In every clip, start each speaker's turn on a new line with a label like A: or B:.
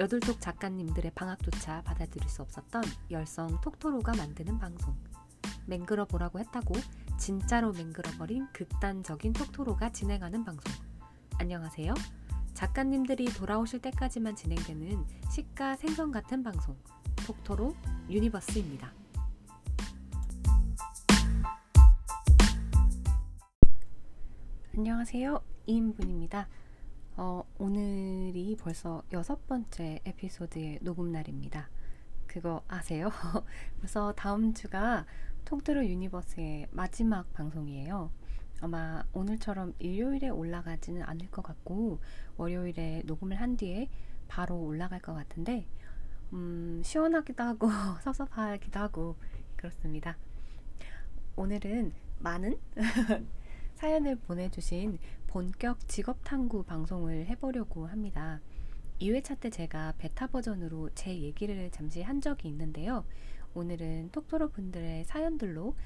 A: 여둘톡 작가님들의 방학조차 받아들일 수 없었던 열성 톡토로가 만드는 방송. 맹글어 보라고 했다고 진짜로 맹글어버린 극단적인 톡토로가 진행하는 방송. 안녕하세요. 작가님들이 돌아오실 때까지만 진행되는 시가 생선 같은 방송. 톡토로 유니버스입니다. 안녕하세요. 이인분입니다. 어, 오늘이 벌써 여섯 번째 에피소드의 녹음 날입니다. 그거 아세요? 벌써 다음 주가 톡토로 유니버스의 마지막 방송이에요. 아마 오늘처럼 일요일에 올라가지는 않을 것 같고 월요일에 녹음을 한 뒤에 바로 올라갈 것 같은데 음, 시원하기도 하고 섭섭하기도 하고 그렇습니다. 오늘은 많은 사연을 보내주신 본격 직업 탐구 방송을 해보려고 합니다. 2회차 때 제가 베타 버전으로 제 얘기를 잠시 한 적이 있는데요. 오늘은 톡토로 분들의 사연들로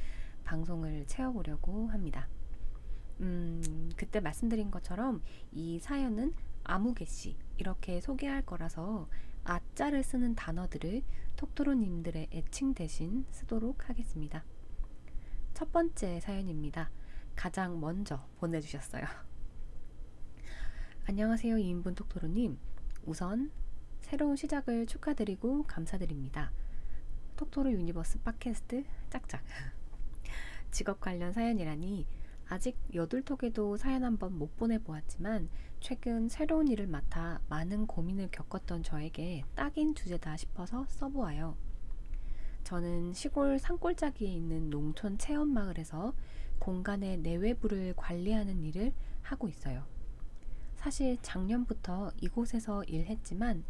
A: 방송을 채워보려고 합니다. 음, 그때 말씀드린 것처럼 이 사연은 아무개씨 이렇게 소개할 거라서 아자를 쓰는 단어들을 톡토로님들의 애칭 대신 쓰도록 하겠습니다. 첫 번째 사연입니다. 가장 먼저 보내주셨어요. 안녕하세요. 2인분 톡토로님. 우선 새로운 시작을 축하드리고 감사드립니다. 톡토로 유니버스 팟캐스트 짝짝. 직업 관련 사연이라니 아직 여둘톡에도 사연 한번 못 보내보았지만 최근 새로운 일을 맡아 많은 고민을 겪었던 저에게 딱인 주제다 싶어서 써보아요. 저는 시골 산골짜기에 있는 농촌 체험 마을에서 공간의 내외부를 관리하는 일을 하고 있어요. 사실 작년부터 이곳에서 일했지만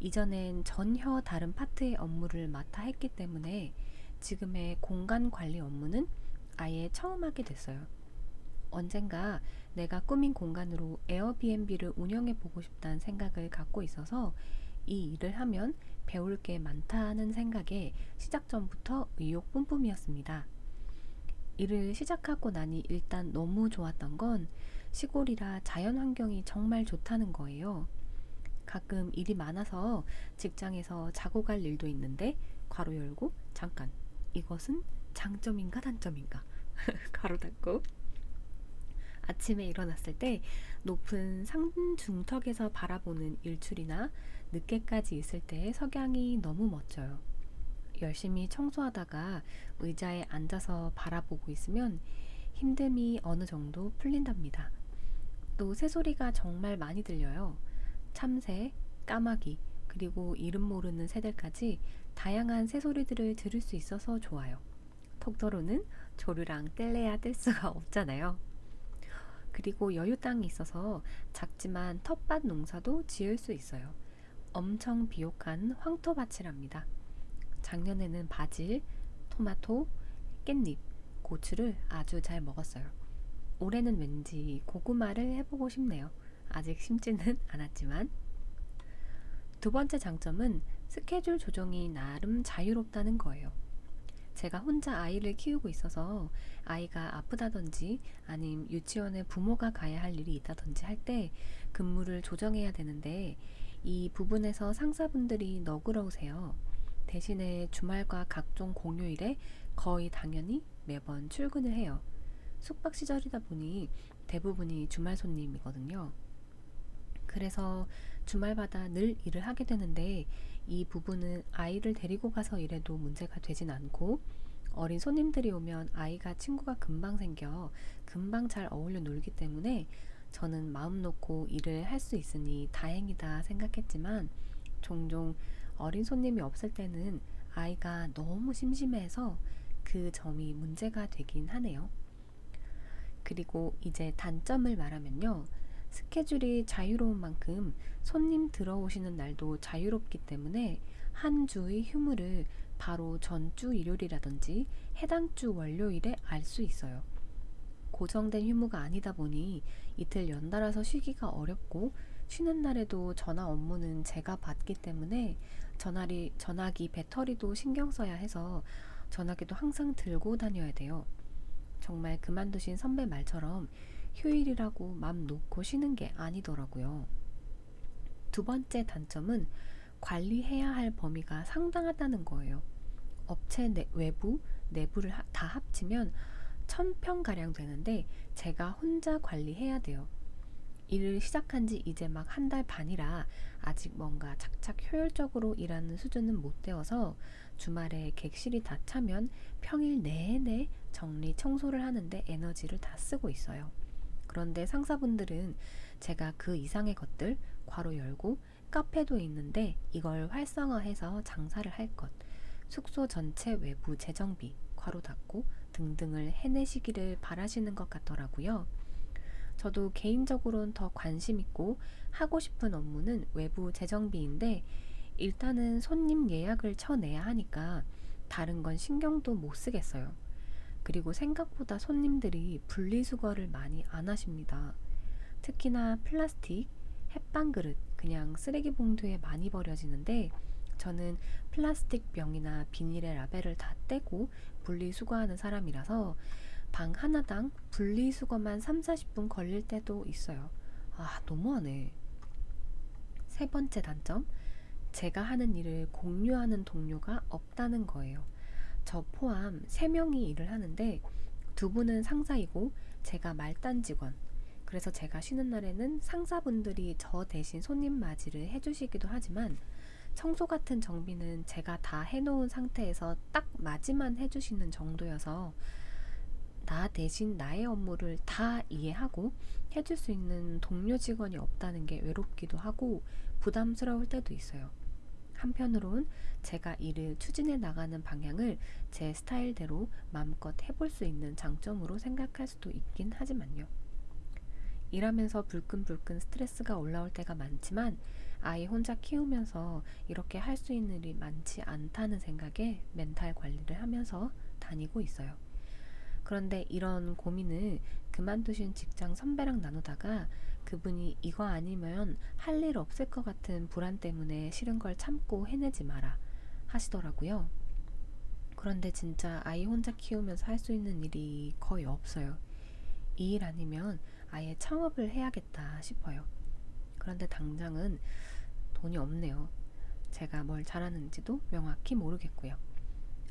A: 이전엔 전혀 다른 파트의 업무를 맡아 했기 때문에 지금의 공간 관리 업무는 아예 처음 하게 됐어요. 언젠가 내가 꾸민 공간으로 에어비앤비를 운영해 보고 싶다는 생각을 갖고 있어서 이 일을 하면 배울 게 많다는 생각에 시작 전부터 의욕 뿜뿜이었습니다. 일을 시작하고 나니 일단 너무 좋았던 건 시골이라 자연 환경이 정말 좋다는 거예요. 가끔 일이 많아서 직장에서 자고 갈 일도 있는데 괄호 열고 잠깐 이것은 장점인가 단점인가 가로 닫고 아침에 일어났을 때 높은 상중턱에서 바라보는 일출이나 늦게까지 있을 때의 석양이 너무 멋져요. 열심히 청소하다가 의자에 앉아서 바라보고 있으면 힘듦이 어느 정도 풀린답니다. 또 새소리가 정말 많이 들려요. 참새, 까마귀, 그리고 이름 모르는 새들까지 다양한 새소리들을 들을 수 있어서 좋아요. 톡토로는 조류랑 뗄래야 뗄 수가 없잖아요. 그리고 여유 땅이 있어서 작지만 텃밭 농사도 지을 수 있어요. 엄청 비옥한 황토밭이랍니다. 작년에는 바질, 토마토, 깻잎, 고추를 아주 잘 먹었어요. 올해는 왠지 고구마를 해보고 싶네요. 아직 심지는 않았지만. 두 번째 장점은 스케줄 조정이 나름 자유롭다는 거예요. 제가 혼자 아이를 키우고 있어서 아이가 아프다든지 아님 유치원에 부모가 가야 할 일이 있다든지 할 때 근무를 조정해야 되는데 이 부분에서 상사분들이 너그러우세요. 대신에 주말과 각종 공휴일에 거의 당연히 매번 출근을 해요. 숙박 시절이다 보니 대부분이 주말 손님이거든요. 그래서 주말마다 늘 일을 하게 되는데 이 부분은 아이를 데리고 가서 일해도 문제가 되진 않고 어린 손님들이 오면 아이가 친구가 금방 생겨 금방 잘 어울려 놀기 때문에 저는 마음 놓고 일을 할 수 있으니 다행이다 생각했지만 종종 어린 손님이 없을 때는 아이가 너무 심심해서 그 점이 문제가 되긴 하네요. 그리고 이제 단점을 말하면요. 스케줄이 자유로운 만큼 손님 들어오시는 날도 자유롭기 때문에 한 주의 휴무를 바로 전주 일요일이라든지 해당 주 월요일에 알 수 있어요. 고정된 휴무가 아니다 보니 이틀 연달아서 쉬기가 어렵고 쉬는 날에도 전화 업무는 제가 받기 때문에 전화리, 전화기 배터리도 신경 써야 해서 전화기도 항상 들고 다녀야 돼요. 정말 그만두신 선배 말처럼 휴일이라고 맘 놓고 쉬는 게 아니더라고요. 두 번째 단점은 관리해야 할 범위가 상당하다는 거예요. 업체 내, 외부, 내부를 하, 다 합치면 1000평가량 되는데 제가 혼자 관리해야 돼요. 일을 시작한 지 이제 막 한 달 반이라 아직 뭔가 착착 효율적으로 일하는 수준은 못 되어서 주말에 객실이 다 차면 평일 내내 정리 청소를 하는데 에너지를 다 쓰고 있어요. 그런데 상사분들은 제가 그 이상의 것들 괄호 열고 카페도 있는데 이걸 활성화해서 장사를 할 것, 숙소 전체 외부 재정비 괄호 닫고 등등을 해내시기를 바라시는 것 같더라고요. 저도 개인적으로는 더 관심 있고 하고 싶은 업무는 외부 재정비인데 일단은 손님 예약을 쳐내야 하니까 다른 건 신경도 못 쓰겠어요. 그리고 생각보다 손님들이 분리수거를 많이 안 하십니다. 특히나 플라스틱, 햇반 그릇, 그냥 쓰레기 봉투에 많이 버려지는데 저는 플라스틱 병이나 비닐의 라벨을 다 떼고 분리수거하는 사람이라서 방 하나당 분리수거만 3, 40분 걸릴 때도 있어요. 아, 너무하네. 세 번째 단점, 제가 하는 일을 공유하는 동료가 없다는 거예요. 저 포함 3명이 일을 하는데 두 분은 상사이고 제가 말단 직원. 그래서 제가 쉬는 날에는 상사분들이 저 대신 손님 맞이를 해주시기도 하지만 청소 같은 정비는 제가 다 해놓은 상태에서 딱 맞이만 해주시는 정도여서 나 대신 나의 업무를 다 이해하고 해줄 수 있는 동료 직원이 없다는 게 외롭기도 하고 부담스러울 때도 있어요. 한편으론 제가 일을 추진해 나가는 방향을 제 스타일대로 마음껏 해볼 수 있는 장점으로 생각할 수도 있긴 하지만요. 일하면서 불끈불끈 스트레스가 올라올 때가 많지만 아이 혼자 키우면서 이렇게 할 수 있는 일이 많지 않다는 생각에 멘탈 관리를 하면서 다니고 있어요. 그런데 이런 고민을 그만두신 직장 선배랑 나누다가 그분이 이거 아니면 할 일 없을 것 같은 불안 때문에 싫은 걸 참고 해내지 마라 하시더라고요. 그런데 진짜 아이 혼자 키우면서 할 수 있는 일이 거의 없어요. 이 일 아니면 아예 창업을 해야겠다 싶어요. 그런데 당장은 돈이 없네요. 제가 뭘 잘하는지도 명확히 모르겠고요.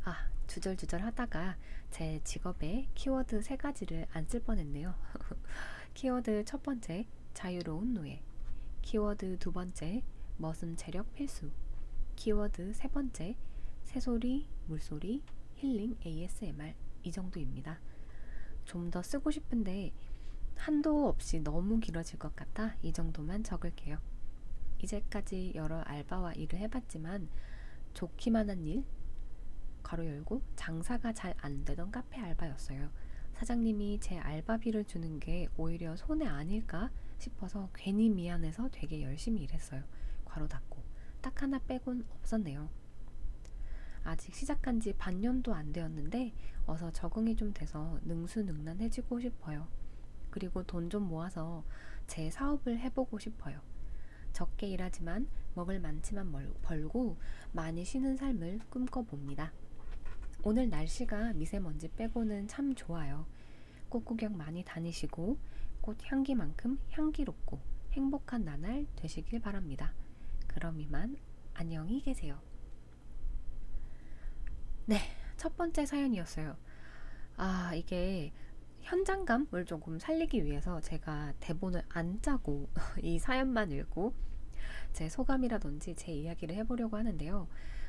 A: 아, 주절주절 하다가 제 직업에 키워드 세 가지를 안쓸 뻔했네요. 키워드 첫 번째, 자유로운 노예. 키워드 두 번째, 머슴 체력 필수. 키워드 세 번째, 새소리, 물소리, 힐링 ASMR. 이 정도입니다. 좀 더 쓰고 싶은데 한도 없이 너무 길어질 것 같아 이 정도만 적을게요. 이제까지 여러 알바와 일을 해봤지만 좋기만 한 일, 가로 열고 장사가 잘 안 되던 카페 알바였어요. 사장님이 제 알바비를 주는 게 오히려 손해 아닐까 싶어서 괜히 미안해서 되게 열심히 일했어요. 괄호 닫고 딱 하나 빼곤 없었네요. 아직 시작한 지 반년도 안 되었는데 어서 적응이 좀 돼서 능수능란해지고 싶어요. 그리고 돈 좀 모아서 제 사업을 해보고 싶어요. 적게 일하지만 먹을 많지만 벌고 많이 쉬는 삶을 꿈꿔봅니다. 오늘 날씨가 미세먼지 빼고는 참 좋아요. 꽃 구경 많이 다니시고 꽃 향기만큼 향기롭고 행복한 나날 되시길 바랍니다. 그럼 이만 안녕히 계세요. 네, 첫 번째 사연이었어요. 아, 이게 현장감을 조금 살리기 위해서 제가 대본을 안 짜고 이 사연만 읽고 제 소감이라든지 제 이야기를 해보려고 하는데요.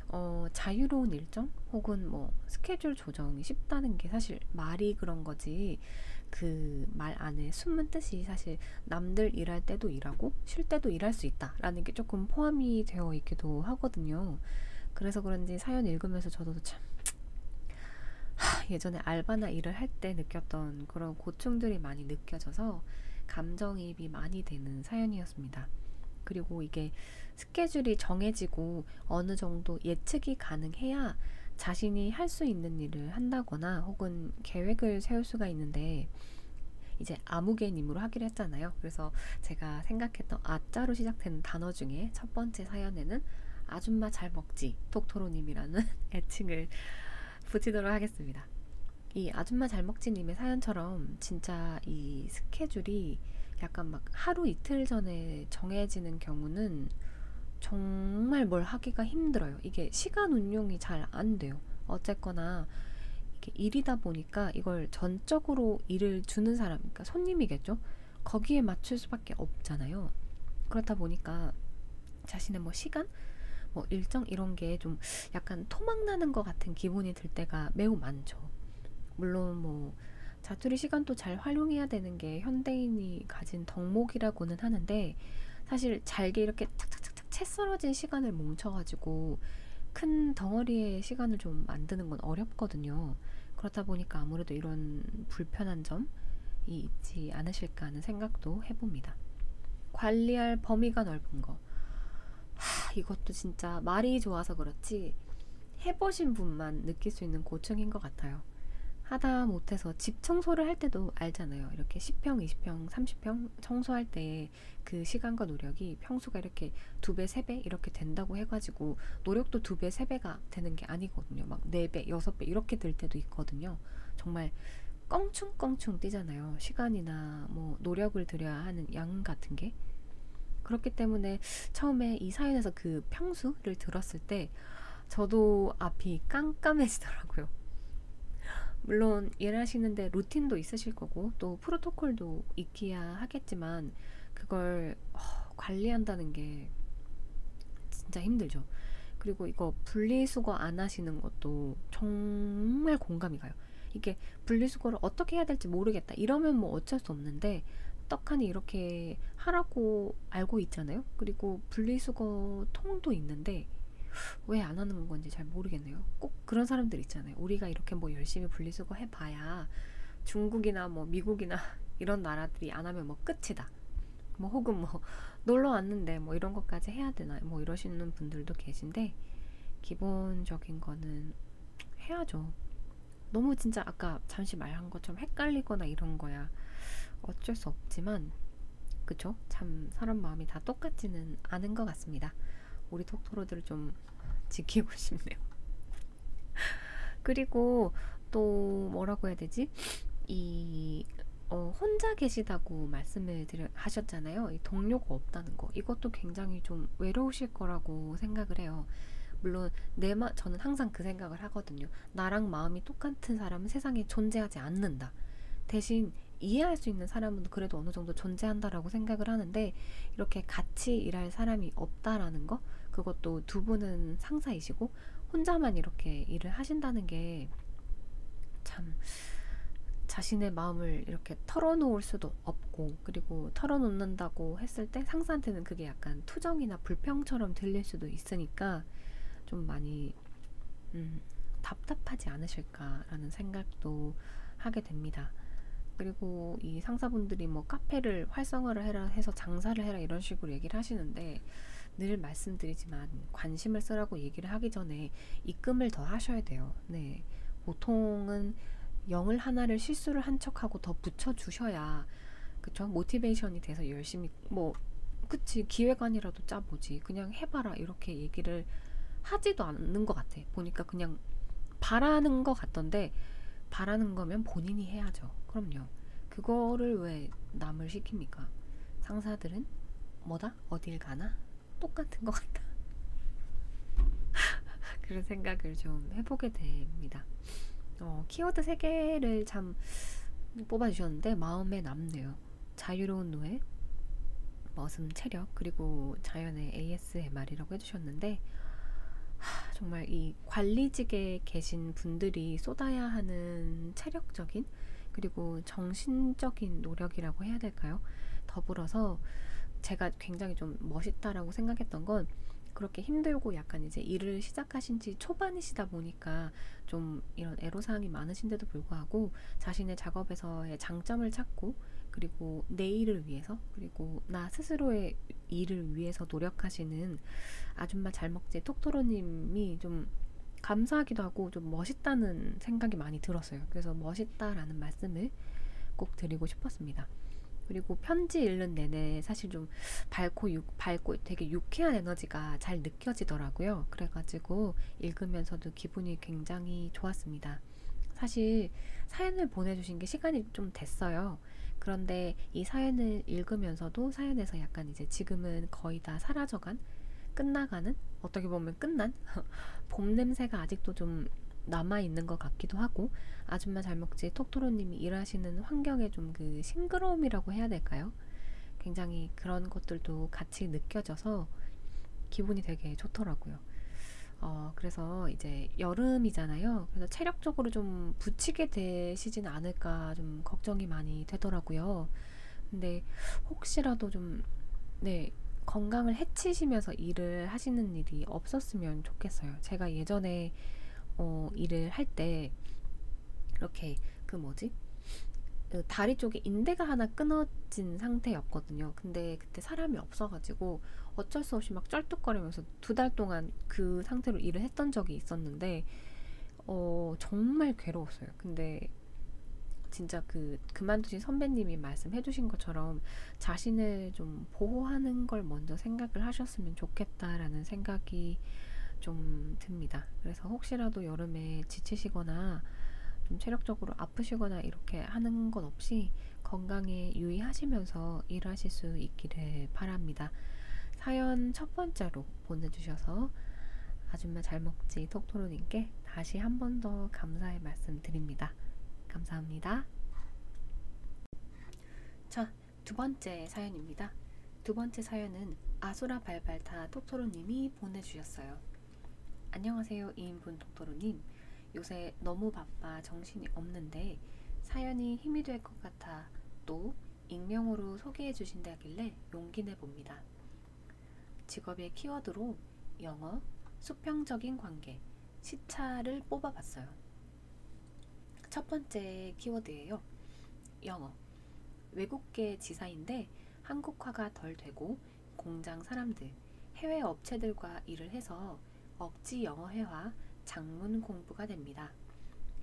A: 어, 자유로운 일정 혹은 뭐 스케줄 조정이 쉽다는 게 사실 말이 그런 거지 그 말 안에 숨은 뜻이 사실 남들 일할 때도 일하고 쉴 때도 일할 수 있다라는 게 조금 포함이 되어 있기도 하거든요. 그래서 그런지 사연 읽으면서 저도 참 하, 예전에 알바나 일을 할 때 느꼈던 그런 고충들이 많이 느껴져서 감정이입이 많이 되는 사연이었습니다. 그리고 이게 스케줄이 정해지고 어느 정도 예측이 가능해야 자신이 할 수 있는 일을 한다거나 혹은 계획을 세울 수가 있는데 이제 아무개님으로 하기로 했잖아요. 그래서 제가 생각했던 아자로 시작되는 단어 중에 첫 번째 사연에는 아줌마 잘 먹지 톡토로님이라는 애칭을 붙이도록 하겠습니다. 이 아줌마 잘 먹지님의 사연처럼 진짜 이 스케줄이 약간 막 하루 이틀 전에 정해지는 경우는 정말 뭘 하기가 힘들어요. 이게 시간 운용이 잘 안 돼요. 어쨌거나 이게 일이다 보니까 이걸 전적으로 일을 주는 사람, 그러니까 손님이겠죠. 거기에 맞출 수밖에 없잖아요. 그렇다 보니까 자신의 뭐 시간, 뭐 일정 이런 게 좀 약간 토막나는 것 같은 기분이 들 때가 매우 많죠. 물론 뭐 자투리 시간도 잘 활용해야 되는 게 현대인이 가진 덕목이라고는 하는데 사실 잘게 이렇게 착착착착 채 썰어진 시간을 뭉쳐가지고 큰 덩어리의 시간을 좀 만드는 건 어렵거든요. 그렇다 보니까 아무래도 이런 불편한 점이 있지 않으실까 하는 생각도 해봅니다. 관리할 범위가 넓은 거. 하, 이것도 진짜 말이 좋아서 그렇지 해보신 분만 느낄 수 있는 고충인 것 같아요. 하다 못해서 집 청소를 할 때도 알잖아요. 이렇게 10평, 20평, 30평 청소할 때 그 시간과 노력이 평소가 이렇게 두 배, 세 배 이렇게 된다고 해가지고 노력도 두 배, 세 배가 되는 게 아니거든요. 막 네 배, 여섯 배 이렇게 될 때도 있거든요. 정말 껑충껑충 뛰잖아요. 시간이나 뭐 노력을 들여야 하는 양 같은 게. 그렇기 때문에 처음에 이 사연에서 그 평수를 들었을 때 저도 앞이 깜깜해지더라고요. 물론 일하시는데 루틴도 있으실 거고 또 프로토콜도 익혀야 하겠지만 그걸 어, 관리한다는 게 진짜 힘들죠. 그리고 이거 분리수거 안 하시는 것도 정말 공감이 가요. 이게 분리수거를 어떻게 해야 될지 모르겠다. 이러면 뭐 어쩔 수 없는데 떡하니 이렇게 하라고 알고 있잖아요. 그리고 분리수거 통도 있는데 왜 안 하는 건지 잘 모르겠네요. 꼭 그런 사람들 있잖아요. 우리가 이렇게 뭐 열심히 분리수거 해봐야 중국이나 뭐 미국이나 이런 나라들이 안 하면 뭐 끝이다. 뭐 혹은 뭐 놀러 왔는데 뭐 이런 것까지 해야 되나 뭐 이러시는 분들도 계신데 기본적인 거는 해야죠. 너무 진짜 아까 잠시 말한 것처럼 헷갈리거나 이런 거야 어쩔 수 없지만 그쵸? 참 사람 마음이 다 똑같지는 않은 것 같습니다. 우리 톡토로들을 좀 지키고 싶네요. 그리고 또 뭐라고 해야 되지? 이 어, 혼자 계시다고 말씀을 드려, 하셨잖아요. 이 동료가 없다는 거. 이것도 굉장히 좀 외로우실 거라고 생각을 해요. 물론 내 마, 저는 항상 그 생각을 하거든요. 나랑 마음이 똑같은 사람은 세상에 존재하지 않는다. 대신 이해할 수 있는 사람은 그래도 어느 정도 존재한다라고 생각을 하는데 이렇게 같이 일할 사람이 없다라는 거 그것도 두 분은 상사이시고 혼자만 이렇게 일을 하신다는 게 참 자신의 마음을 이렇게 털어놓을 수도 없고 그리고 털어놓는다고 했을 때 상사한테는 그게 약간 투정이나 불평처럼 들릴 수도 있으니까 좀 많이 음, 답답하지 않으실까라는 생각도 하게 됩니다. 그리고 이 상사분들이 뭐 카페를 활성화를 해라 해서 장사를 해라 이런 식으로 얘기를 하시는데 늘 말씀드리지만 관심을 쓰라고 얘기를 하기 전에 입금을 더 하셔야 돼요. 네. 보통은 영을 하나를 실수를 한 척하고 더 붙여 주셔야 그쵸? 모티베이션이 돼서 열심히 뭐 그치 기획안이라도 짜보지 그냥 해봐라 이렇게 얘기를 하지도 않는 것 같아. 보니까 그냥 바라는 것 같던데 바라는 거면 본인이 해야죠. 그럼요. 그거를 왜 남을 시킵니까? 상사들은 뭐다? 어딜 가나 똑같은 것 같다. 그런 생각을 좀 해보게 됩니다. 어, 키워드 3개를 참 뽑아주셨는데 마음에 남네요. 자유로운 노예, 머슴 체력, 그리고 자연의 ASMR이라고 해주셨는데 하, 정말 이 관리직에 계신 분들이 쏟아야 하는 체력적인 그리고 정신적인 노력이라고 해야 될까요? 더불어서 제가 굉장히 좀 멋있다라고 생각했던 건 그렇게 힘들고 약간 이제 일을 시작하신 지 초반이시다 보니까 좀 이런 애로사항이 많으신데도 불구하고 자신의 작업에서의 장점을 찾고 그리고 내일을 위해서 그리고 나 스스로의 일을 위해서 노력하시는 아줌마 잘 먹지 톡토로님이 좀 감사하기도 하고 좀 멋있다는 생각이 많이 들었어요. 그래서 멋있다라는 말씀을 꼭 드리고 싶었습니다. 그리고 편지 읽는 내내 사실 좀 밝고 유, 밝고 되게 유쾌한 에너지가 잘 느껴지더라고요. 그래가지고 읽으면서도 기분이 굉장히 좋았습니다. 사실 사연을 보내주신 게 시간이 좀 됐어요. 그런데 이 사연을 읽으면서도 사연에서 약간 이제 지금은 거의 다 사라져간 끝나가는 어떻게 보면 끝난 봄 냄새가 아직도 좀 남아 있는 것 같기도 하고 아줌마 잘 먹지 톡토로님이 일하시는 환경의 좀그 싱그러움이라고 해야 될까요? 굉장히 그런 것들도 같이 느껴져서 기분이 되게 좋더라고요. 어, 그래서 이제 여름이잖아요. 그래서 체력적으로 좀 붙이게 되시진 않을까 좀 걱정이 많이 되더라고요. 근데 혹시라도 좀, 네, 건강을 해치시면서 일을 하시는 일이 없었으면 좋겠어요. 제가 예전에 어, 일을 할 때 이렇게 그 뭐지? 그 다리 쪽에 인대가 하나 끊어진 상태였거든요. 근데 그때 사람이 없어가지고 어쩔 수 없이 막 쩔뚝거리면서 두 달 동안 그 상태로 일을 했던 적이 있었는데 어, 정말 괴로웠어요. 근데 진짜 그 그만두신 선배님이 말씀해주신 것처럼 자신을 좀 보호하는 걸 먼저 생각을 하셨으면 좋겠다라는 생각이 좀 듭니다. 그래서 혹시라도 여름에 지치시거나 좀 체력적으로 아프시거나 이렇게 하는 것 없이 건강에 유의하시면서 일하실 수 있기를 바랍니다. 사연 첫 번째로 보내주셔서 아줌마 잘 먹지 톡토로님께 다시 한 번 더 감사의 말씀 드립니다. 감사합니다. 자, 두 번째 사연입니다. 두 번째 사연은 아수라 발발타 톡토로님이 보내주셨어요. 안녕하세요, 2인분 톡토로님. 요새 너무 바빠 정신이 없는데 사연이 힘이 될 것 같아 또 익명으로 소개해 주신다길래 용기 내봅니다. 직업의 키워드로 영어, 수평적인 관계, 시차를 뽑아봤어요. 첫 번째 키워드예요. 영어. 외국계 지사인데 한국화가 덜 되고 공장 사람들, 해외 업체들과 일을 해서 억지 영어 회화, 장문 공부가 됩니다.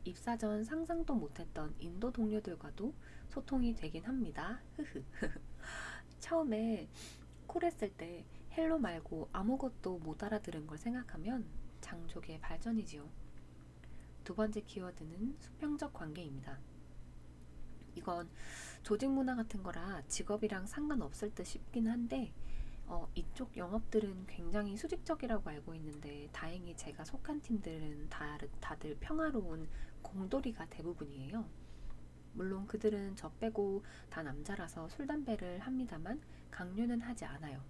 A: 입사 전 상상도 못했던 인도 동료들과도 소통이 되긴 합니다. 처음에 콜했을 때 Hello 말고 아무것도 못 알아들은 걸 생각하면 장족의 발전이지요. 두 번째 키워드는 수평적 관계입니다. 이건 조직 문화 같은 거라 직업이랑 상관없을 듯 싶긴 한데 어, 이쪽 영업들은 굉장히 수직적이라고 알고 있는데 다행히 제가 속한 팀들은 다, 다들 평화로운 공돌이가 대부분이에요. 물론 그들은 저 빼고 다 남자라서 술, 담배를 합니다만 강요는 하지 않아요.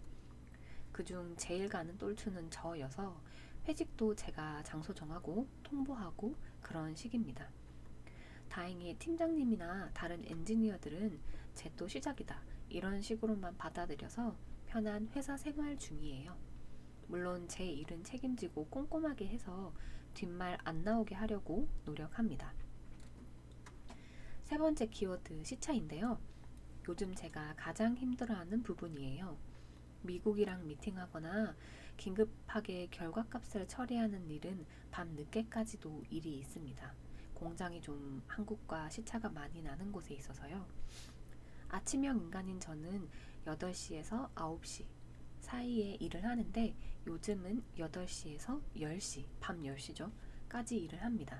A: 그중 제일 가는 똘추는 저여서 회직도 제가 장소 정하고 통보하고 그런 식입니다. 다행히 팀장님이나 다른 엔지니어들은 제 또 시작이다 이런 식으로만 받아들여서 편한 회사 생활 중이에요. 물론 제 일은 책임지고 꼼꼼하게 해서 뒷말 안 나오게 하려고 노력합니다. 세 번째 키워드 시차인데요. 요즘 제가 가장 힘들어하는 부분이에요. 미국이랑 미팅하거나 긴급하게 결과값을 처리하는 일은 밤 늦게까지도 일이 있습니다. 공장이 좀 한국과 시차가 많이 나는 곳에 있어서요. 아침형 인간인 저는 8시에서 9시 사이에 일을 하는데 요즘은 8시에서 10시, 밤 10시죠. 까지 일을 합니다.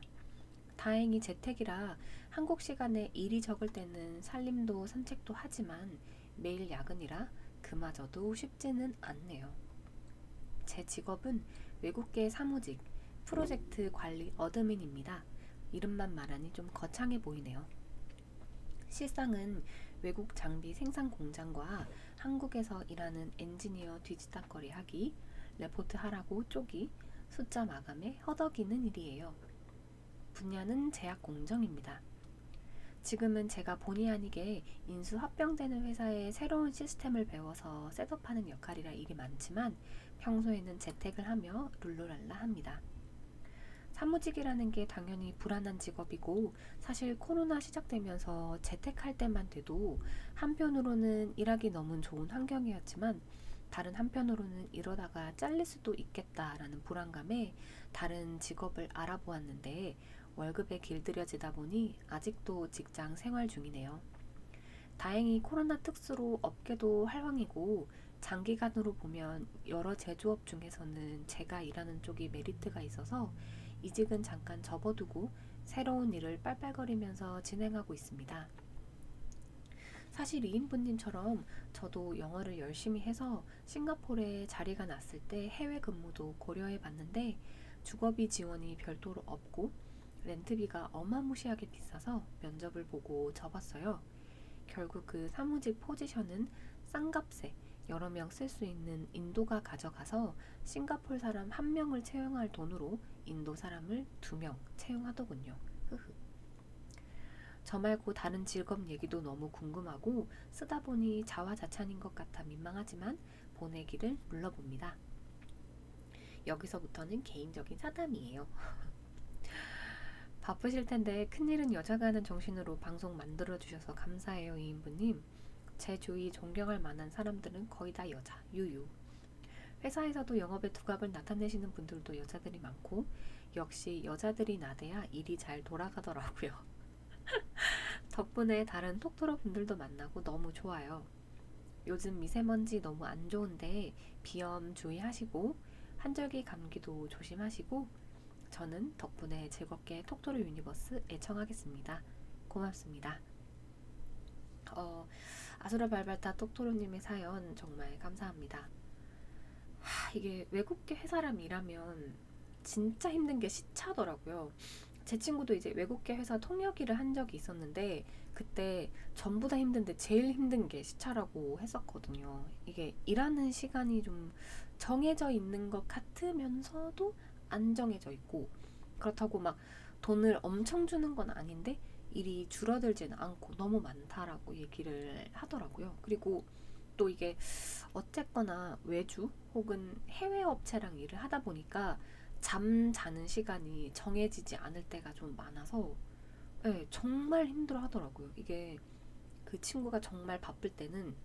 A: 다행히 재택이라 한국 시간에 일이 적을 때는 살림도 산책도 하지만 매일 야근이라 그마저도 쉽지는 않네요. 제 직업은 외국계 사무직, 프로젝트 관리 어드민입니다. 이름만 말하니 좀 거창해 보이네요. 실상은 외국 장비 생산 공장과 한국에서 일하는 엔지니어 뒤지다거리 하기, 레포트 하라고 쪼기, 숫자 마감에 허덕이는 일이에요. 분야는 제약 공정입니다. 지금은 제가 본의 아니게 인수 합병되는 회사의 새로운 시스템을 배워서 셋업하는 역할이라 일이 많지만 평소에는 재택을 하며 룰루랄라 합니다. 사무직이라는 게 당연히 불안한 직업이고 사실 코로나 시작되면서 재택할 때만 돼도 한편으로는 일하기 너무 좋은 환경이었지만 다른 한편으로는 이러다가 잘릴 수도 있겠다라는 불안감에 다른 직업을 알아보았는데 월급에 길들여지다 보니 아직도 직장 생활 중이네요. 다행히 코로나 특수로 업계도 활황이고 장기간으로 보면 여러 제조업 중에서는 제가 일하는 쪽이 메리트가 있어서 이직은 잠깐 접어두고 새로운 일을 빨빨거리면서 진행하고 있습니다. 사실 이인분님처럼 저도 영어를 열심히 해서 싱가포르에 자리가 났을 때 해외 근무도 고려해 봤는데 주거비 지원이 별도로 없고 렌트비가 어마무시하게 비싸서 면접을 보고 접었어요. 결국 그 사무직 포지션은 싼값에 여러 명 쓸 수 있는 인도가 가져가서 싱가폴 사람 한 명을 채용할 돈으로 인도 사람을 두명 채용하더군요. 흐흐. 저 말고 다른 직업 얘기도 너무 궁금하고 쓰다 보니 자화자찬인 것 같아 민망하지만 보내기를 물러봅니다. 여기서부터는 개인적인 사담이에요. 바쁘실 텐데 큰일은 여자가 하는 정신으로 방송 만들어 주셔서 감사해요 이인부님. 제 주위 존경할 만한 사람들은 거의 다 여자 유유. 회사에서도 영업의 두각을 나타내시는 분들도 여자들이 많고 역시 여자들이 나대야 일이 잘 돌아가더라고요. 덕분에 다른 톡토로 분들도 만나고 너무 좋아요. 요즘 미세먼지 너무 안 좋은데 비염 주의하시고 환절기 감기도 조심하시고 저는 덕분에 즐겁게 톡토로 유니버스 애청하겠습니다. 고맙습니다. 어, 아수라 발발타 톡토로님의 사연 정말 감사합니다. 하, 이게 외국계 회사람 일하면 진짜 힘든 게 시차더라고요. 제 친구도 이제 외국계 회사 통역 일을 한 적이 있었는데 그때 전부 다 힘든데 제일 힘든 게 시차라고 했었거든요. 이게 일하는 시간이 좀 정해져 있는 것 같으면서도 안 정해져 있고 그렇다고 막 돈을 엄청 주는 건 아닌데 일이 줄어들지는 않고 너무 많다라고 얘기를 하더라고요. 그리고 또 이게 어쨌거나 외주 혹은 해외 업체랑 일을 하다 보니까 잠 자는 시간이 정해지지 않을 때가 좀 많아서 네, 정말 힘들어 하더라고요. 이게 그 친구가 정말 바쁠 때는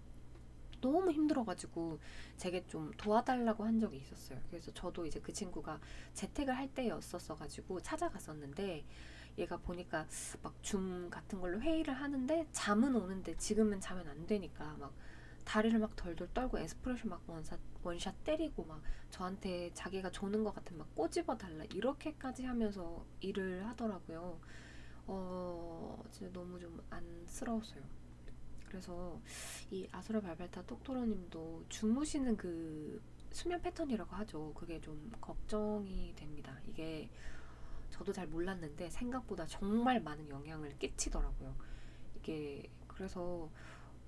A: 너무 힘들어가지고 제게 좀 도와달라고 한 적이 있었어요. 그래서 저도 이제 그 친구가 재택을 할 때였었어가지고 찾아갔었는데 얘가 보니까 막 줌 같은 걸로 회의를 하는데 잠은 오는데 지금은 자면 안 되니까 막 다리를 막 덜덜 떨고 에스프레소 막 원샷, 원샷 때리고 막 저한테 자기가 조는 것 같으면 막 꼬집어 달라 이렇게까지 하면서 일을 하더라고요. 어, 진짜 너무 좀 안쓰러웠어요. 그래서 이 아수라 발발타 똑토로님도 주무시는 그 수면 패턴이라고 하죠. 그게 좀 걱정이 됩니다. 이게 저도 잘 몰랐는데 생각보다 정말 많은 영향을 끼치더라고요. 이게 그래서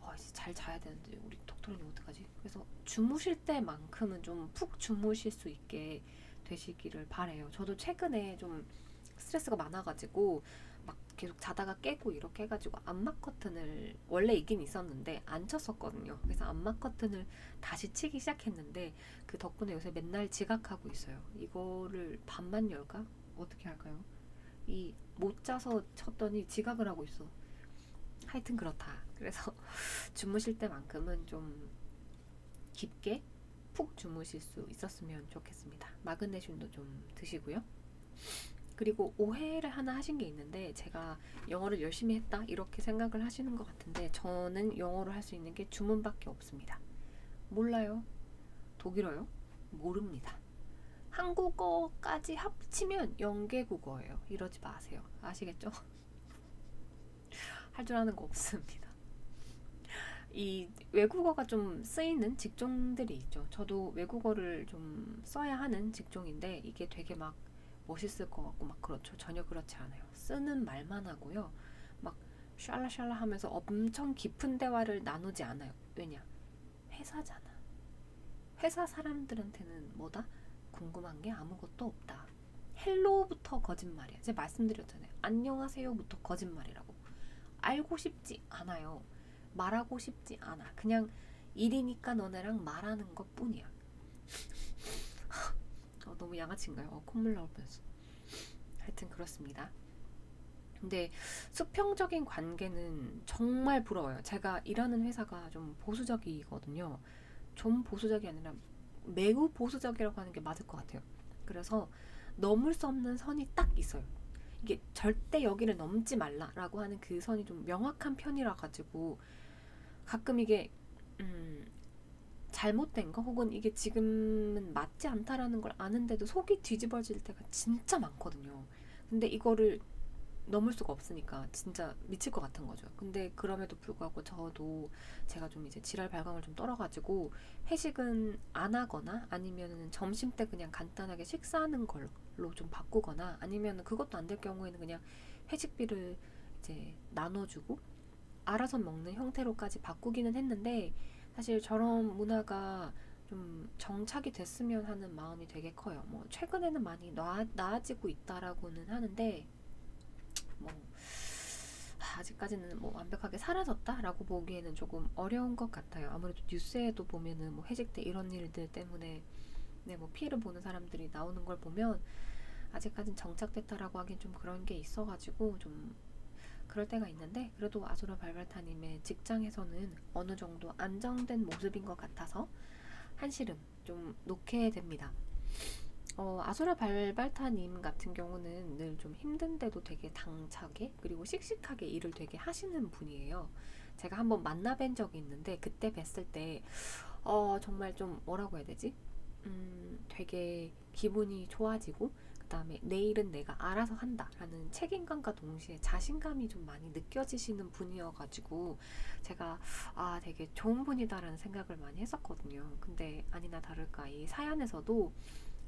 A: 어, 이제 잘 자야 되는데 우리 톡토리님 어떡하지? 그래서 주무실 때만큼은 좀 푹 주무실 수 있게 되시기를 바래요. 저도 최근에 좀 스트레스가 많아가지고 막 계속 자다가 깨고 이렇게 해가지고 암막 커튼을 원래 있긴 있었는데 안 쳤었거든요. 그래서 암막 커튼을 다시 치기 시작했는데 그 덕분에 요새 맨날 지각하고 있어요. 이거를 반만 열까? 어떻게 할까요? 이 못 자서 쳤더니 지각을 하고 있어. 하여튼 그렇다. 그래서 주무실 때만큼은 좀 깊게 푹 주무실 수 있었으면 좋겠습니다. 마그네슘도 좀 드시고요. 그리고 오해를 하나 하신 게 있는데 제가 영어를 열심히 했다 이렇게 생각을 하시는 것 같은데 저는 영어로 할 수 있는 게 주문밖에 없습니다. 몰라요? 독일어요? 모릅니다. 한국어까지 합치면 영계국어예요. 이러지 마세요. 아시겠죠? 할 줄 아는 거 없습니다. 이 외국어가 좀 쓰이는 직종들이 있죠. 저도 외국어를 좀 써야 하는 직종인데 이게 되게 막 멋있을 것 같고 막 그렇죠. 전혀 그렇지 않아요. 쓰는 말만 하고요. 막 샬라샬라 하면서 엄청 깊은 대화를 나누지 않아요. 왜냐? 회사잖아. 회사 사람들한테는 뭐다? 궁금한 게 아무것도 없다. 헬로부터 거짓말이야. 제가 말씀드렸잖아요. 안녕하세요부터 거짓말이라고. 알고 싶지 않아요. 말하고 싶지 않아. 그냥 일이니까 너네랑 말하는 것 뿐이야. 어, 너무 양아치인가요? 어, 콧물 나올 뻔했어. 하여튼 그렇습니다. 근데 수평적인 관계는 정말 부러워요. 제가 일하는 회사가 좀 보수적이거든요. 좀 보수적이 아니라 매우 보수적이라고 하는 게 맞을 것 같아요. 그래서 넘을 수 없는 선이 딱 있어요. 이게 절대 여기를 넘지 말라라고 하는 그 선이 좀 명확한 편이라 가지고 가끔 이게 음, 잘못된 거 혹은 이게 지금은 맞지 않다라는 걸 아는데도 속이 뒤집어질 때가 진짜 많거든요. 근데 이거를 넘을 수가 없으니까 진짜 미칠 것 같은 거죠. 근데 그럼에도 불구하고 저도 제가 좀 이제 지랄 발광을 좀 떨어가지고 회식은 안 하거나 아니면은 점심 때 그냥 간단하게 식사하는 걸로 좀 바꾸거나 아니면 그것도 안 될 경우에는 그냥 회식비를 이제 나눠주고 알아서 먹는 형태로까지 바꾸기는 했는데 사실 저런 문화가 좀 정착이 됐으면 하는 마음이 되게 커요. 뭐 최근에는 많이 나, 나아지고 있다라고는 하는데 뭐 아직까지는 뭐 완벽하게 사라졌다라고 보기에는 조금 어려운 것 같아요. 아무래도 뉴스에도 보면은 뭐 회식 때 이런 일들 때문에 네, 뭐 피해를 보는 사람들이 나오는 걸 보면 아직까진 정착됐다라고 하긴 좀 그런 게 있어가지고 좀 그럴 때가 있는데 그래도 아수라 발발타님의 직장에서는 어느 정도 안정된 모습인 것 같아서 한시름 좀 놓게 됩니다. 어, 아수라 발발타님 같은 경우는 늘 좀 힘든데도 되게 당차게 그리고 씩씩하게 일을 되게 하시는 분이에요. 제가 한번 만나뵌 적이 있는데 그때 뵀을 때 어, 정말 좀 뭐라고 해야 되지? 음, 되게 기분이 좋아지고 그다음에 내일은 내가 알아서 한다라는 책임감과 동시에 자신감이 좀 많이 느껴지시는 분이어가지고 제가 아 되게 좋은 분이다라는 생각을 많이 했었거든요. 근데 아니나 다를까 이 사연에서도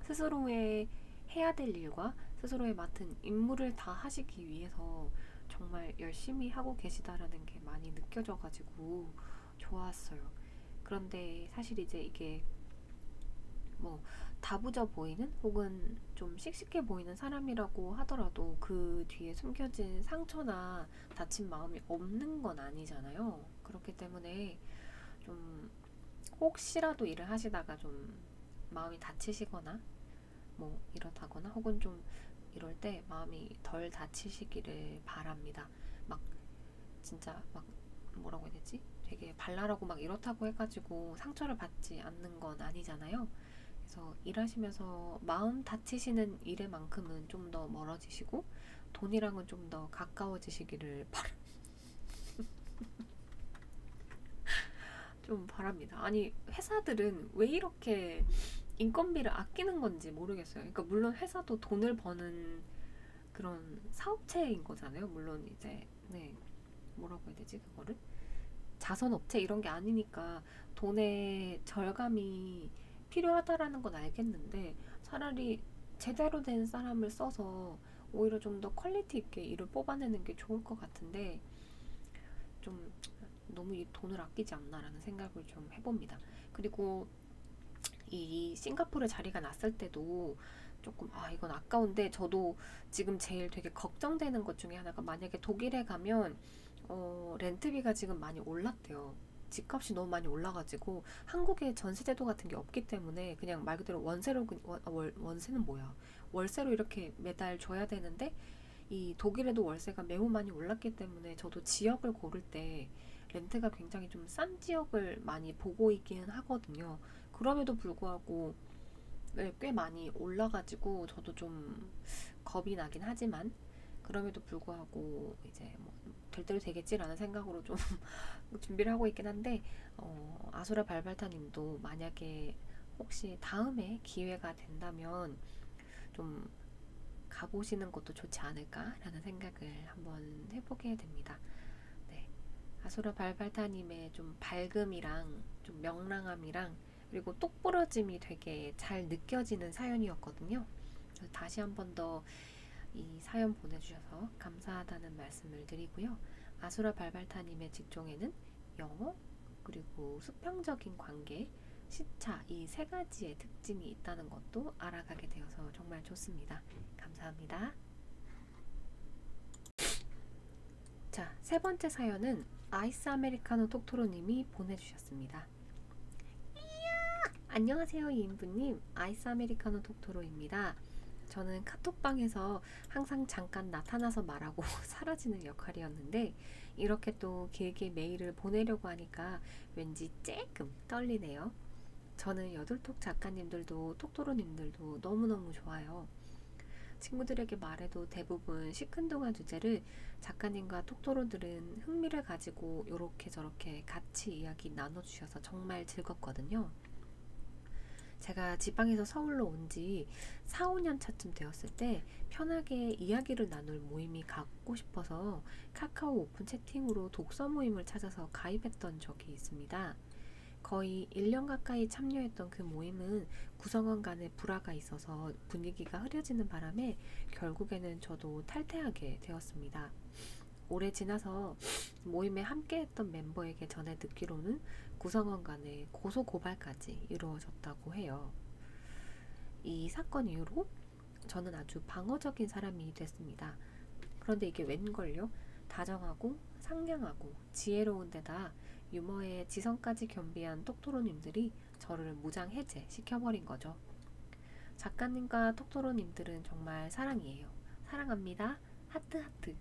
A: 스스로의 해야 될 일과 스스로의 맡은 임무를 다 하시기 위해서 정말 열심히 하고 계시다라는 게 많이 느껴져가지고 좋았어요. 그런데 사실 이제 이게 뭐 다부져 보이는 혹은 좀 씩씩해 보이는 사람이라고 하더라도 그 뒤에 숨겨진 상처나 다친 마음이 없는 건 아니잖아요. 그렇기 때문에 좀 혹시라도 일을 하시다가 좀 마음이 다치시거나 뭐 이렇다거나 혹은 좀 이럴 때 마음이 덜 다치시기를 바랍니다. 막 진짜 막 뭐라고 해야 되지? 되게 발랄하고 막 이렇다고 해가지고 상처를 받지 않는 건 아니잖아요. 그래서 일하시면서 마음 다치시는 일에만큼은 좀 더 멀어지시고 돈이랑은 좀 더 가까워지시기를 바람. 좀 바랍니다. 아니 회사들은 왜 이렇게 인건비를 아끼는 건지 모르겠어요. 그러니까 물론 회사도 돈을 버는 그런 사업체인 거잖아요. 물론 이제 네 뭐라고 해야 되지 그거를 자선업체 이런 게 아니니까 돈의 절감이 필요하다라는 건 알겠는데 차라리 제대로 된 사람을 써서 오히려 좀 더 quality 있게 일을 뽑아내는 게 좋을 것 같은데 좀 너무 이 돈을 아끼지 않나라는 생각을 좀 해봅니다. 그리고 이 싱가포르 자리가 났을 때도 조금 아 이건 아까운데 저도 지금 제일 되게 걱정되는 것 중에 하나가 만약에 독일에 가면 어, 렌트비가 지금 많이 올랐대요. 집값이 너무 많이 올라가지고 한국에 전세제도 같은 게 없기 때문에 그냥 말 그대로 원세로 원, 아, 월, 원세는 뭐야 월세로 이렇게 매달 줘야 되는데 이 독일에도 월세가 매우 많이 올랐기 때문에 저도 지역을 고를 때 렌트가 굉장히 좀 싼 지역을 많이 보고 있기는 하거든요. 그럼에도 불구하고 네, 꽤 많이 올라가지고 저도 좀 겁이 나긴 하지만 그럼에도 불구하고 이제 뭐 될 대로 되겠지라는 생각으로 좀 준비를 하고 있긴 한데 어, 아수라 발발타님도 만약에 혹시 다음에 기회가 된다면 좀 가보시는 것도 좋지 않을까라는 생각을 한번 해보게 됩니다. 네, 아수라 발발타님의 좀 밝음이랑 좀 명랑함이랑 그리고 똑부러짐이 되게 잘 느껴지는 사연이었거든요. 다시 한 번 더 이 사연 보내주셔서 감사하다는 말씀을 드리고요. 아수라 발발타님의 직종에는 영어, 그리고 수평적인 관계, 시차 이 세 가지의 특징이 있다는 것도 알아가게 되어서 정말 좋습니다. 감사합니다. 자, 세 번째 사연은 아이스 아메리카노 톡토로님이 보내주셨습니다. 안녕하세요 이인부님 아이스 아메리카노 톡토로입니다. 저는 카톡방에서 항상 잠깐 나타나서 말하고 사라지는 역할이었는데 이렇게 또 길게 메일을 보내려고 하니까 왠지 쬐끔 떨리네요. 저는 여둘톡 작가님들도 톡토로님들도 너무너무 좋아요. 친구들에게 말해도 대부분 시큰둥한 주제를 작가님과 톡토로들은 흥미를 가지고 이렇게 저렇게 같이 이야기 나눠주셔서 정말 즐겁거든요. 제가 지방에서 서울로 온지 4, 5년 차쯤 되었을 때 편하게 이야기를 나눌 모임이 갖고 싶어서 카카오 오픈 채팅으로 독서 모임을 찾아서 가입했던 적이 있습니다. 거의 1년 가까이 참여했던 그 모임은 구성원 간의 불화가 있어서 분위기가 흐려지는 바람에 결국에는 저도 탈퇴하게 되었습니다. 오래 지나서 모임에 함께했던 멤버에게 전해 듣기로는 구성원 간의 고소 고발까지 이루어졌다고 해요. 이 사건 이후로 저는 아주 방어적인 사람이 됐습니다. 그런데 이게 웬걸요? 다정하고 상냥하고 지혜로운 데다 유머에 지성까지 겸비한 똑토로님들이 저를 무장 해제 시켜버린 거죠. 작가님과 똑토로님들은 정말 사랑이에요. 사랑합니다. 하트 하트.